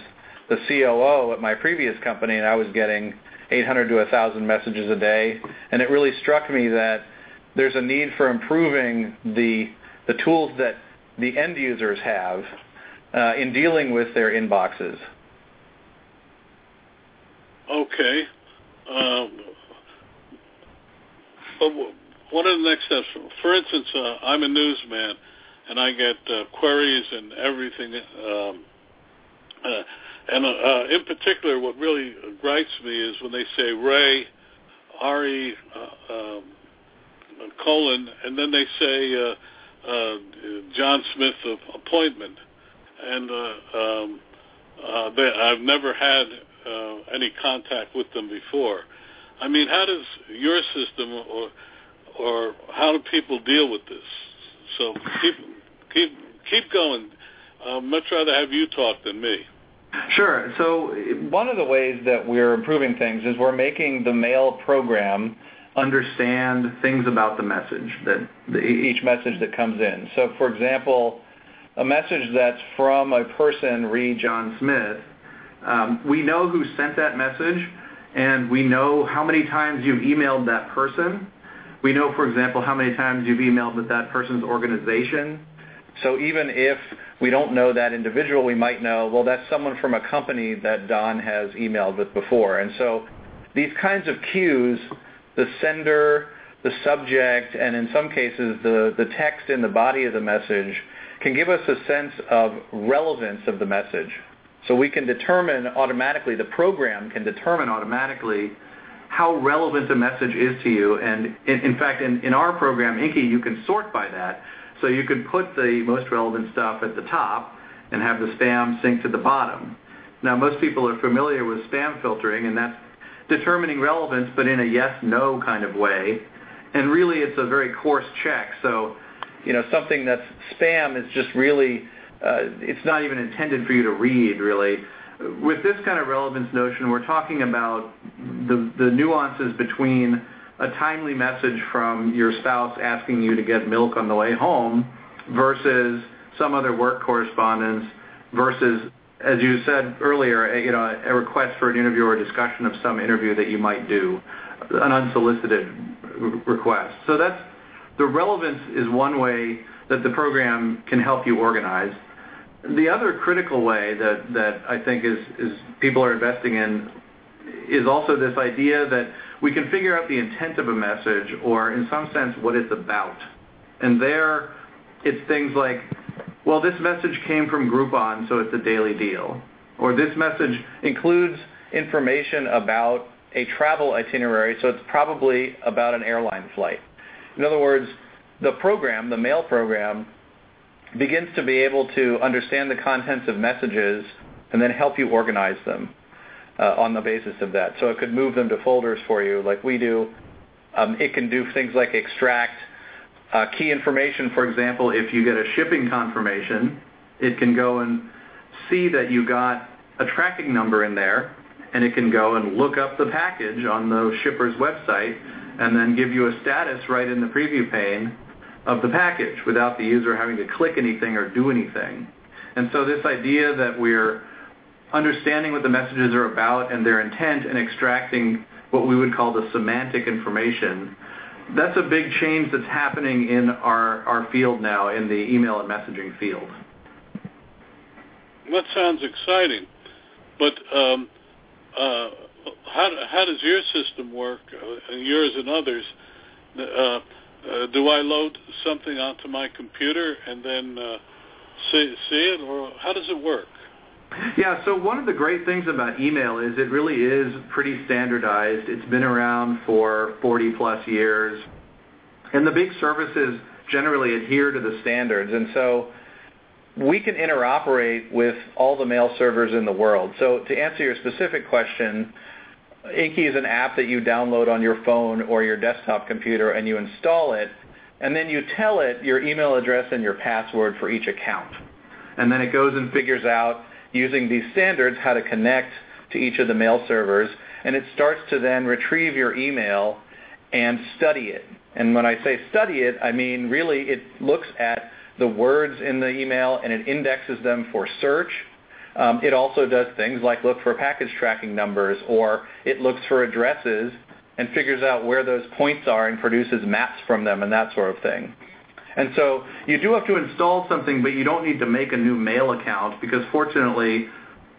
the COO at my previous company, and I was getting 800 to 1,000 messages a day. And it really struck me that there's a need for improving the the tools that the end users have uh, in dealing with their inboxes. Okay. Um, but what are the next steps? For instance, uh, I'm a newsman, and I get uh, queries and everything. Um, uh, and uh, in particular, what really gripes me is when they say Ray, R-E, uh, um, colon, and then they say uh, uh, John Smith appointment, and uh, um, uh, they, I've never had uh, any contact with them before. I mean, how does your system or or how do people deal with this? So keep keep keep going. I'd much rather have you talk than me. Sure. So one of the ways that we're improving things is we're making the mail program understand things about the message that the, each message that comes in. So, for example, a message that's from a person, re John Smith, um, Um, we know who sent that message, and we know how many times you've emailed that person. We know, for example, how many times you've emailed with that person's organization. So even if we don't know that individual, we might know, well, that's someone from a company that Don has emailed with before. And so these kinds of cues the sender, the subject, and in some cases the, the text in the body of the message can give us a sense of relevance of the message. So we can determine automatically, the program can determine automatically how relevant a message is to you. And in, fact, in, our program, Inky, you can sort by that. So you could put the most relevant stuff at the top and have the spam sink to the bottom. Now, most people are familiar with spam filtering, and that's determining relevance, but in a yes-no kind of way. And really, it's a very coarse check. So, you know, something that's spam is just really, Uh, it's not even intended for you to read, really with this kind of relevance notion, we're talking about the, the nuances between a timely message from your spouse asking you to get milk on the way home versus some other work correspondence versus, as you said earlier, a, you know, a request for an interview or a discussion of some interview that you might do, an unsolicited request. So that's the relevance is one way that the program can help you organize. The other critical way that, I think people are investing in is also this idea that we can figure out the intent of a message or in some sense what it's about. And there it's things like, well, this message came from Groupon, so it's a daily deal. Or this message includes information about a travel itinerary, so it's probably about an airline flight. In other words, the program, the mail program, begins to be able to understand the contents of messages and then help you organize them uh, on the basis of that. So it could move them to folders for you like we do. Um, it can do things like extract uh, key information. For example, if you get a shipping confirmation, it can go and see that you got a tracking number in there, and it can go and look up the package on the shipper's website and then give you a status right in the preview pane of the package without the user having to click anything or do anything. And so this idea that we're understanding what the messages are about and their intent and extracting what we would call the semantic information, that's a big change that's happening in our, our field now, in the email and messaging field. That sounds exciting. But um, uh, how, how does your system work, uh, yours and others? Uh, uh, do I load something onto my computer and then uh, see, see it, or how does it work? Yeah, so one of the great things about email is it really is pretty standardized. It's been around for 40 plus years. And the big services generally adhere to the standards. And so we can interoperate with all the mail servers in the world. So to answer your specific question, Inky is an app that you download on your phone or your desktop computer and you install it, and then you tell it your email address and your password for each account. And then it goes and figures out, using these standards, how to connect to each of the mail servers, and it starts to then retrieve your email and study it. And when I say study it, I mean really it looks at the words in the email and it indexes them for search it also does things like look for package tracking numbers or it looks for addresses and figures out where those points are and produces maps from them and that sort of thing. And so you do have to install something, but you don't need to make a new mail account because fortunately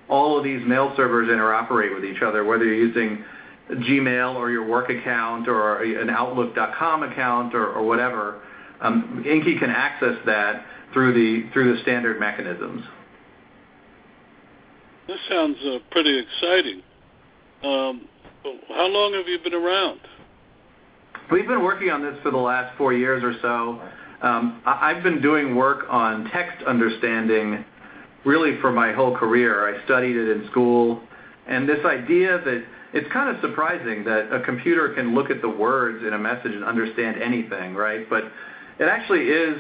all of these mail servers interoperate with each other, whether you're using Gmail or your work account or an Outlook.com account or, whatever. Um, Inky can access that through the through the standard mechanisms. This sounds uh, pretty exciting. Um, how long have you been around? We've been working on this for the last four years or so. Um, I've been doing work on text understanding really for my whole career. I studied it in school. And this idea that it's kind of surprising that a computer can look at the words in a message and understand anything, right? But it actually is,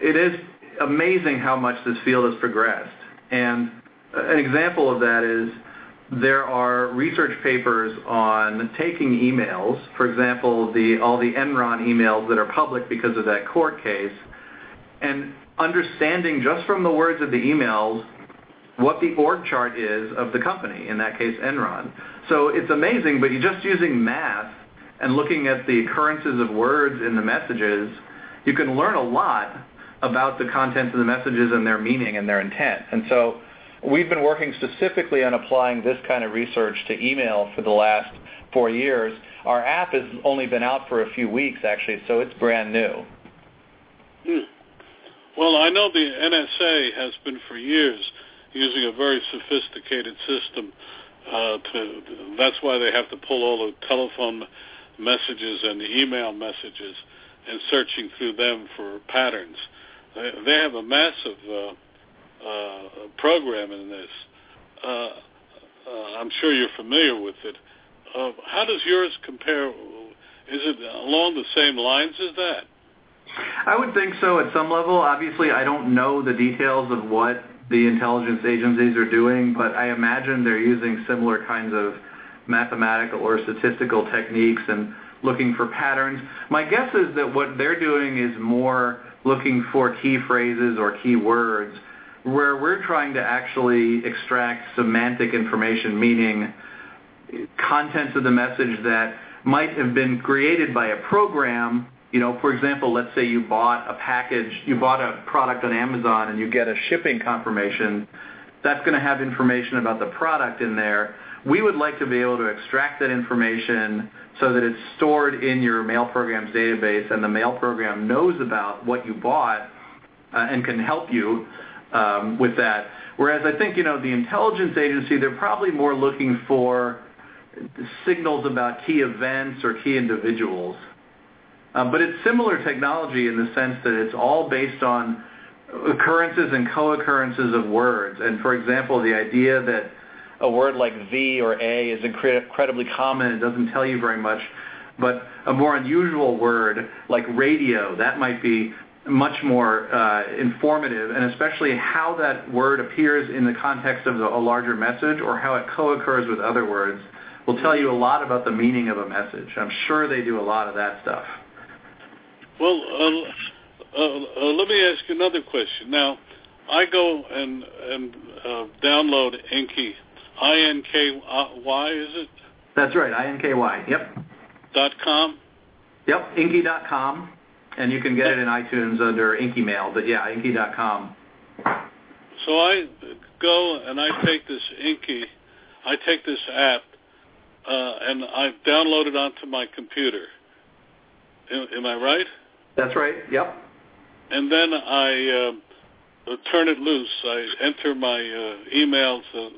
it is amazing how much this field has progressed. And an example of that is there are research papers on taking emails, for example, all the Enron emails that are public because of that court case, and understanding just from the words of the emails what the org chart is of the company, in that case Enron. So it's amazing, but you're just using math and looking at the occurrences of words in the messages, you can learn a lot about the contents of the messages and their meaning and their intent. We've been working specifically on applying this kind of research to email for the last four years. Our app has only been out for a few weeks, actually, so it's brand new. Hmm. Well, I know the NSA has been for years using a very sophisticated system. Uh, to, that's why they have to pull all the telephone messages and the email messages and searching through them for patterns. They, they have a massive uh, uh, program in this. Uh, uh, I'm sure you're familiar with it. How does yours compare? Is it along the same lines as that? I would think so at some level. Obviously, I don't know the details of what the intelligence agencies are doing, but I imagine they're using similar kinds of mathematical or statistical techniques and looking for patterns. My guess is that what they're doing is more looking for key phrases or key words, where we're trying to actually extract semantic information, meaning contents of the message that might have been created by a program you know, for example, let's say you bought a package, you bought a product on Amazon and you get a shipping confirmation. That's going to have information about the product in there. We would like to be able to extract that information so that it's stored in your mail program's database and the mail program knows about what you bought uh, and can help you with that. Whereas I think, you know, the intelligence agency, they're probably more looking for signals about key events or key individuals. Uh, but it's similar technology in the sense that it's all based on occurrences and co-occurrences of words. And for example, the idea that a word like the or a is incredibly common, it doesn't tell you very much, but a more unusual word like radio, that might be much more uh, informative, and especially how that word appears in the context of the, a larger message or how it co-occurs with other words will tell you a lot about the meaning of a message. I'm sure they do a lot of that stuff. Well, uh, uh, uh, let me ask you another question. Now, I go and and uh, download Inky, I N K Y, is it? That's right, I N K Y. Yep. Dot com. Yep, Inky.com, and you can get it in iTunes under Inky Mail. But yeah, Inky.com. So I go and I take this Inky, I take this app, uh, and I download it onto my computer. Am, am I right? That's right. Yep. And then I uh, turn it loose. I enter my uh, emails uh,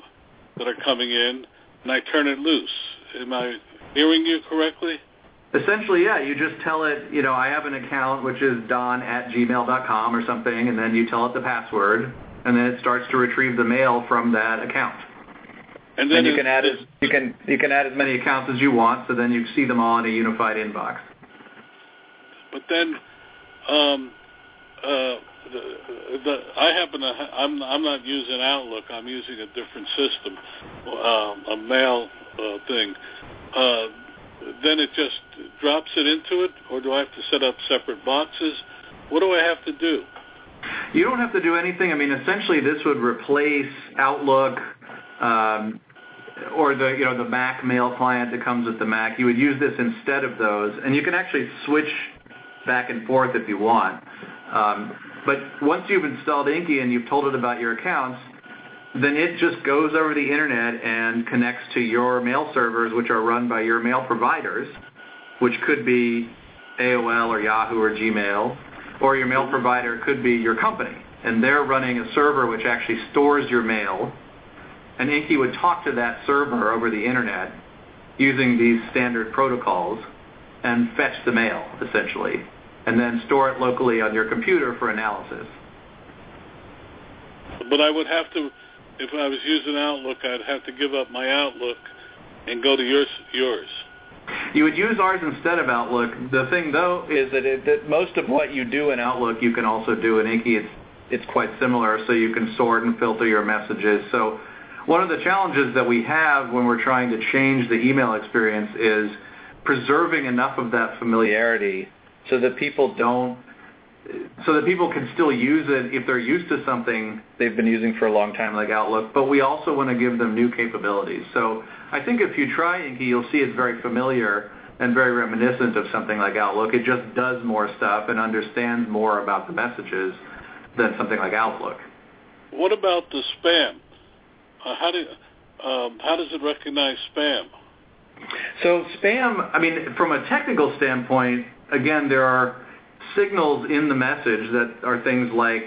that are coming in, and I turn it loose. Am I hearing you correctly? Essentially, yeah. You just tell it, you know, I have an account which is don at gmail.com or something, and then you tell it the password, and then it starts to retrieve the mail from that account. And then and you can add as you can you can add as many accounts as you want, so then you see them all in a unified inbox. But then, um, uh, the, the, I happen to ha- I'm I'm not using Outlook. I'm using a different system, um, a mail uh, thing. Uh, then it just drops it into it, or do I have to set up separate boxes? What do I have to do? You don't have to do anything. I mean, essentially, this would replace Outlook. Um, or the you know the Mac mail client that comes with the Mac, you would use this instead of those, and you can actually switch back and forth if you want. Um, but once you've installed Inky and you've told it about your accounts, then it just goes over the internet and connects to your mail servers, which are run by your mail providers, which could be AOL or Yahoo or Gmail, or your mail provider could be your company. And they're running a server which actually stores your mail. And Inky would talk to that server over the internet using these standard protocols and fetch the mail, essentially and then store it locally on your computer for analysis. But I would have to, if I was using Outlook, I'd have to give up my Outlook and go to yours. yours. You would use ours instead of Outlook. The thing, though, is that, it, that most of what you do in Outlook, you can also do in Inky. It's it's quite similar, so you can sort and filter your messages. So one of the challenges that we have when we're trying to change the email experience is preserving enough of that familiarity so that people don't so that people can still use it if they're used to something they've been using for a long time like Outlook, but we also want to give them new capabilities. So I think if you try Inky, you'll see it's very familiar and very reminiscent of something like Outlook. It just does more stuff and understands more about the messages than something like Outlook. What about the spam? Uh, how do um, how does it recognize spam? So spam, I mean, from a technical standpoint, again, there are signals in the message that are things like,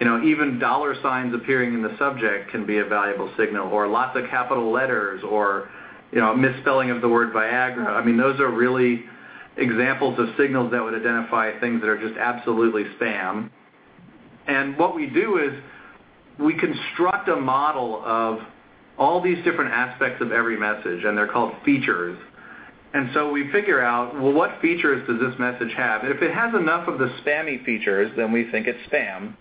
you know, even dollar signs appearing in the subject can be a valuable signal, or lots of capital letters, or, you know, misspelling of the word Viagra. I mean, those are really examples of signals that would identify things that are just absolutely spam. And what we do is we construct a model of all these different aspects of every message, and they're called features. And so we figure out, well, what features does this message have? And if it has enough of the spammy features, then we think it's spam.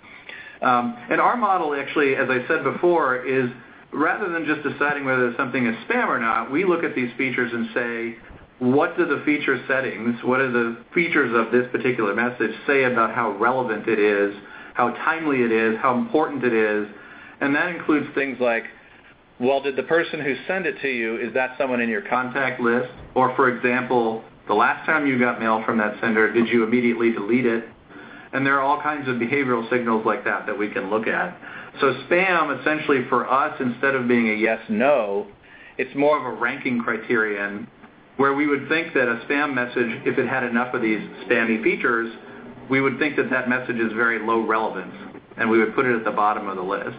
Um, and our model actually, as I said before, is rather than just deciding whether something is spam or not, we look at these features and say, what do the feature settings, what are the features of this particular message say about how relevant it is, how timely it is, how important it is, and that includes things like well, did the person who sent it to you, is that someone in your contact list? Or, for example, the last time you got mail from that sender, did you immediately delete it? And there are all kinds of behavioral signals like that that we can look at. So spam, essentially for us, instead of being a yes-no, it's more of a ranking criterion where we would think that a spam message, if it had enough of these spammy features, we would think that that message is very low relevance, and we would put it at the bottom of the list.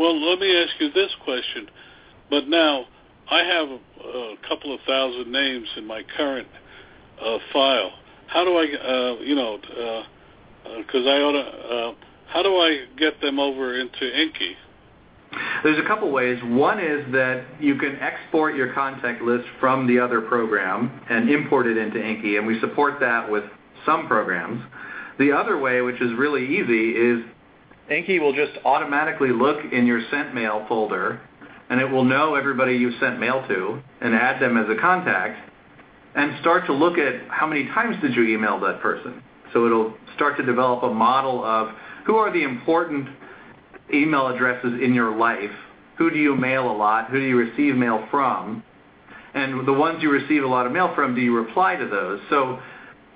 Well, let me ask you this question. But now, I have a, a couple of thousand names in my current uh, file. How do I, uh, you know, because uh, uh I ought to, uh, how do I get them over into Inky? There's a couple ways. One is that you can export your contact list from the other program and import it into Inky, and we support that with some programs. The other way, which is really easy, is Inky will just automatically look in your sent mail folder, and it will know everybody you sent mail to and add them as a contact, and start to look at how many times did you email that person. So it'll start to develop a model of who are the important email addresses in your life, who do you mail a lot, who do you receive mail from, and the ones you receive a lot of mail from, do you reply to those? So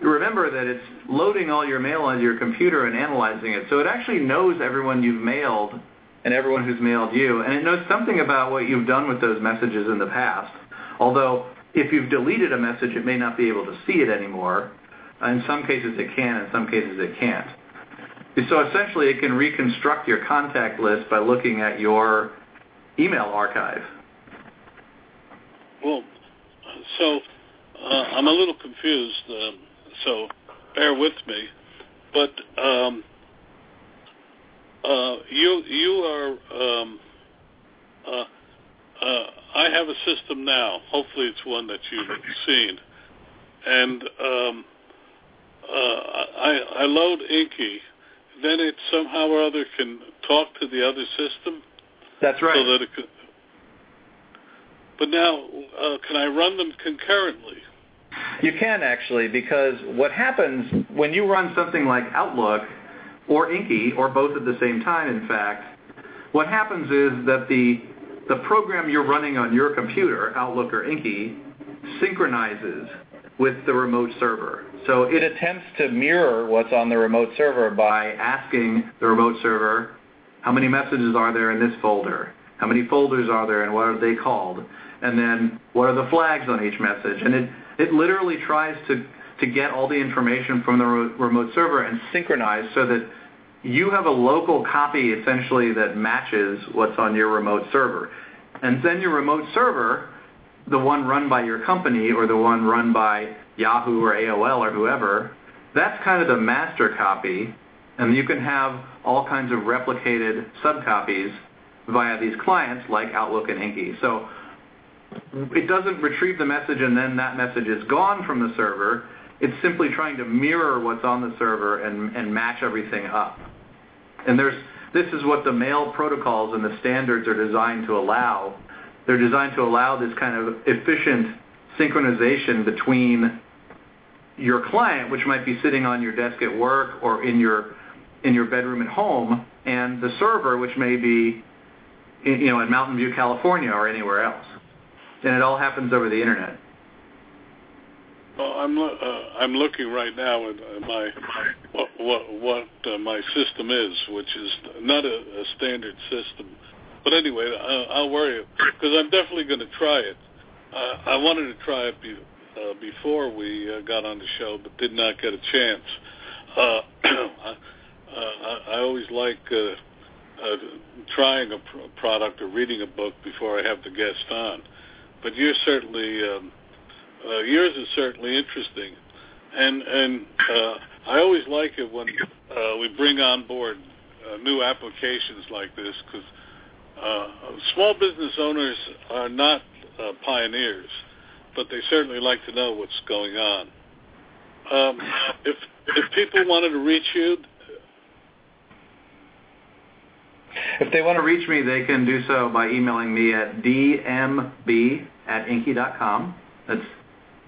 remember that it's loading all your mail onto your computer and analyzing it. So it actually knows everyone you've mailed and everyone who's mailed you, and it knows something about what you've done with those messages in the past. Although if you've deleted a message, it may not be able to see it anymore. In some cases it can, in some cases it can't. So essentially it can reconstruct your contact list by looking at your email archive. Well, so uh, I'm a little confused. Um, so bear with me. But um, uh, you you are. Um, uh, uh, I have a system now. Hopefully, it's one that you've seen, and um, uh, I, I load Inky. Then it somehow or other can talk to the other system. That's right. So that it could, but now, uh, can I run them concurrently? You can actually, because what happens when you run something like Outlook or Inky, or both at the same time, in fact, what happens is that the the program you're running on your computer, Outlook or Inky, synchronizes with the remote server. So it attempts to mirror what's on the remote server by asking the remote server, how many messages are there in this folder? How many folders are there and what are they called? And then what are the flags on each message? And it it literally tries to, get all the information from the re- remote server and synchronize so that you have a local copy essentially that matches what's on your remote server. And then your remote server, the one run by your company or the one run by Yahoo or AOL or whoever, that's kind of the master copy. And you can have all kinds of replicated subcopies via these clients like Outlook and Inky. It doesn't retrieve the message and then that message is gone from the server. It's simply trying to mirror what's on the server and, and match everything up. And there's, this is what the mail protocols and the standards are designed to allow. They're designed to allow this kind of efficient synchronization between your client, which might be sitting on your desk at work or in your in your bedroom at home, and the server, which may be in, you know in Mountain View, California, or anywhere else and it all happens over the internet. Well, I'm uh, I'm looking right now at uh, my what what, what uh, my system is, which is not a, a standard system. But anyway, uh, I'll worry because I'm definitely going to try it. Uh, I wanted to try it be, uh, before we uh, got on the show, but did not get a chance. Uh, I, uh, I always like uh, uh, trying a pr- product or reading a book before I have the guest on. But you're certainly um, uh, yours is certainly interesting, and and uh, I always like it when uh, we bring on board uh, new applications like this because uh, small business owners are not uh, pioneers, but they certainly like to know what's going on. Um, if if people wanted to reach you, if they want to reach me, they can do so by emailing me at dmb at inky.com. That's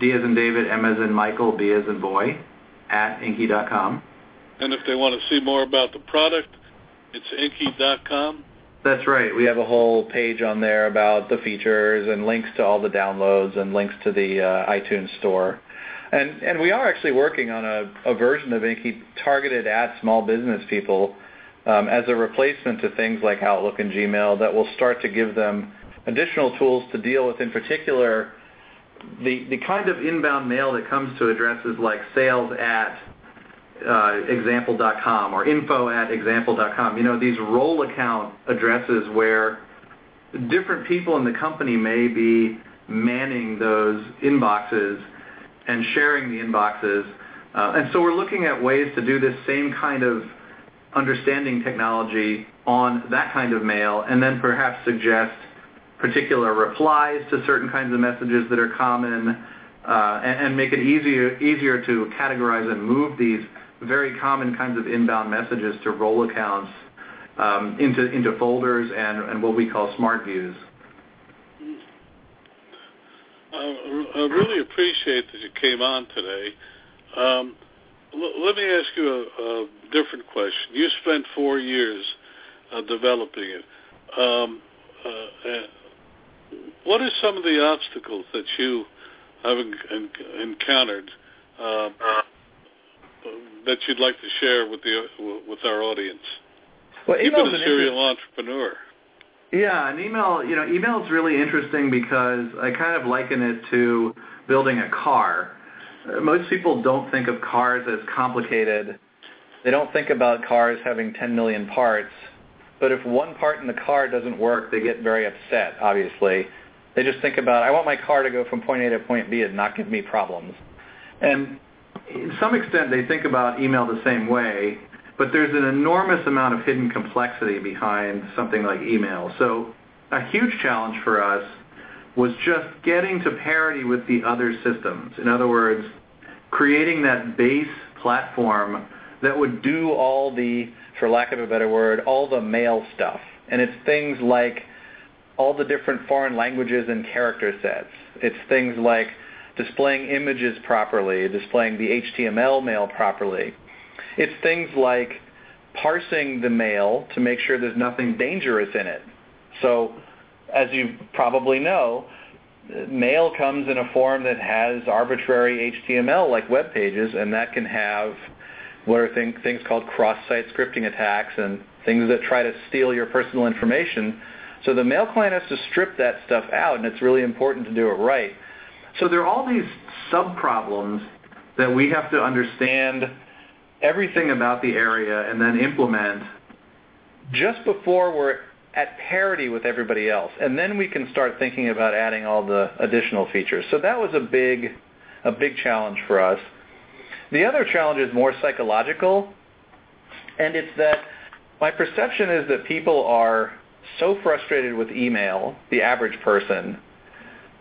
D as in David, M as in Michael, B as in boy, at inky.com. And if they want to see more about the product, it's inky.com. That's right. We have a whole page on there about the features and links to all the downloads and links to the uh, iTunes store. And and we are actually working on a, a version of Inky targeted at small business people um, as a replacement to things like Outlook and Gmail that will start to give them additional tools to deal with, in particular, the kind of inbound mail that comes to addresses like sales at uh, example.com or info at example.com. You know, these role account addresses where different people in the company may be manning those inboxes and sharing the inboxes. Uh, and so we're looking at ways to do this same kind of understanding technology on that kind of mail and then perhaps suggest particular replies to certain kinds of messages that are common uh, and, make it easier easier to categorize and move these very common kinds of inbound messages to role accounts um, into into folders and, and what we call smart views. I really appreciate that you came on today. Um, let me ask you a, a, different question. You spent four years uh, developing it. Um, uh, what are some of the obstacles that you have en- encountered uh, that you'd like to share with the with our audience? Well, You've been a serial entrepreneur. Yeah, an email, you know, email is really interesting because I kind of liken it to building a car. Most people don't think of cars as complicated. They don't think about cars having 10 million parts. But if one part in the car doesn't work, they get very upset, obviously. They just think about, I want my car to go from point A to point B and not give me problems. And in some extent, they think about email the same way, but there's an enormous amount of hidden complexity behind something like email. So a huge challenge for us was just getting to parity with the other systems. In other words, creating that base platform that would do all the, for lack of a better word, all the mail stuff. And it's things like all the different foreign languages and character sets. It's things like displaying images properly, displaying the HTML mail properly. It's things like parsing the mail to make sure there's nothing dangerous in it. So, as you probably know, mail comes in a form that has arbitrary HTML like web pages, and that can have what are thing, things called cross-site scripting attacks and things that try to steal your personal information. So the mail client has to strip that stuff out, and it's really important to do it right. So there are all these sub-problems that we have to understand everything about the area and then implement just before we're at parity with everybody else. And then we can start thinking about adding all the additional features. So that was a big a big challenge for us. The other challenge is more psychological, and it's that my perception is that people are so frustrated with email, the average person,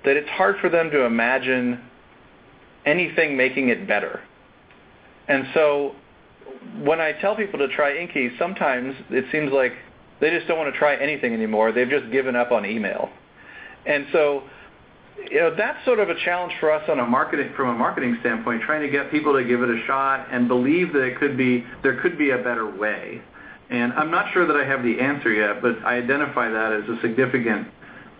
that it's hard for them to imagine anything making it better. And so when I tell people to try Inky, sometimes it seems like they just don't want to try anything anymore. They've just given up on email. And so you know that's sort of a challenge for us on a marketing from a marketing standpoint trying to get people to give it a shot and believe that it could be there could be a better way i'm not sure that i have the answer yet but i identify that as a significant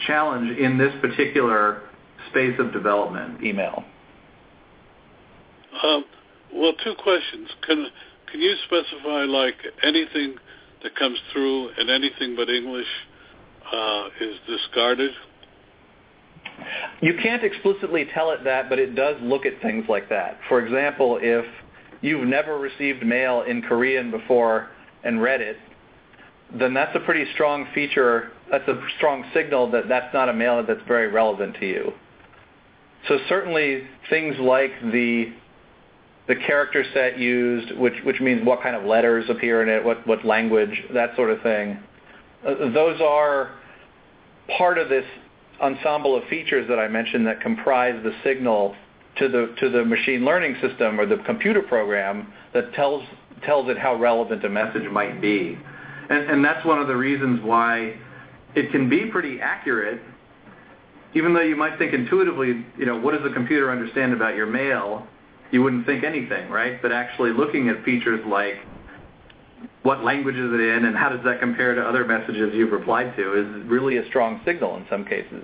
challenge in this particular space of development, email? Um, well, two questions. Can can you specify like anything that comes through and anything but English uh, is discarded? You can't explicitly tell it that, but it does look at things like that. For example, if you've never received mail in Korean before and read it, then that's a pretty strong feature. That's a strong signal that that's not a mail that's very relevant to you. So certainly things like the the character set used, which which means what kind of letters appear in it, what what language, that sort of thing. Uh, those are part of this ensemble of features that I mentioned that comprise the signal to the to the machine learning system or the computer program that tells tells it how relevant a message might be. And, and that's one of the reasons why it can be pretty accurate, even though you might think intuitively, you know, what does the computer understand about your mail? You wouldn't think anything, right? But actually looking at features like what language is it in and how does that compare to other messages you've replied to is really a strong signal in some cases.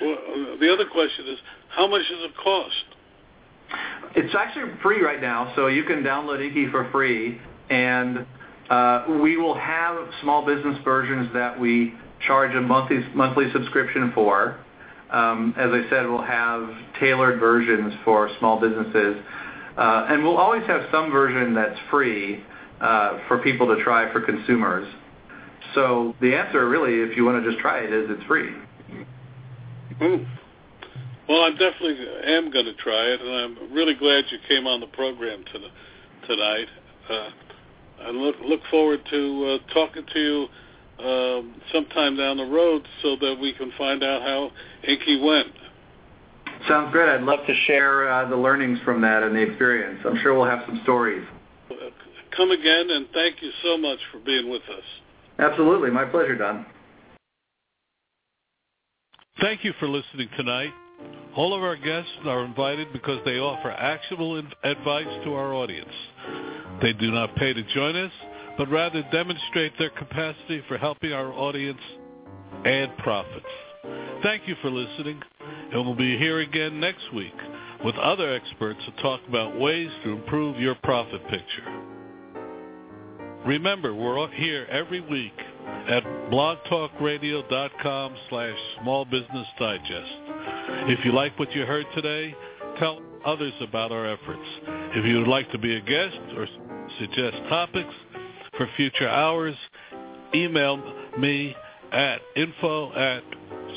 Well, the other question is, how much does it cost? It's actually free right now, so you can download Inky for free, and uh, we will have small business versions that we charge a monthly monthly subscription for. Um, as I said, we'll have tailored versions for small businesses, uh, and we'll always have some version that's free uh, for people to try for consumers. So the answer, really, if you want to just try it, is it's free. Hmm. Well, I definitely am going to try it, and I'm really glad you came on the program to, tonight. Uh, I look look forward to uh, talking to you um, sometime down the road so that we can find out how Inky went. Sounds great. I'd love to share uh, the learnings from that and the experience. I'm sure we'll have some stories. Come again, and thank you so much for being with us. Absolutely. My pleasure, Don. Thank you for listening tonight. All of our guests are invited because they offer actionable advice to our audience. They do not pay to join us, but rather demonstrate their capacity for helping our audience add profits. Thank you for listening, and we'll be here again next week with other experts to talk about ways to improve your profit picture. Remember, we're here every week at blogtalkradio.com slash small business digest. If you like what you heard today, tell others about our efforts. If you would like to be a guest or suggest topics for future hours, email me at info at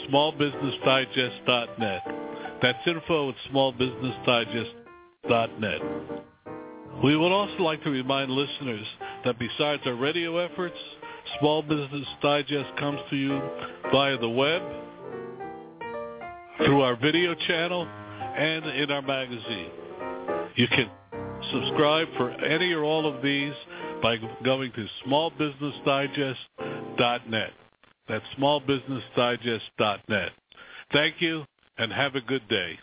smallbusinessdigest.net. That's info at smallbusinessdigest.net. We would also like to remind listeners that besides our radio efforts, Small Business Digest comes to you via the web, through our video channel, and in our magazine. You can subscribe for any or all of these by going to smallbusinessdigest.net. That's smallbusinessdigest.net. Thank you and have a good day.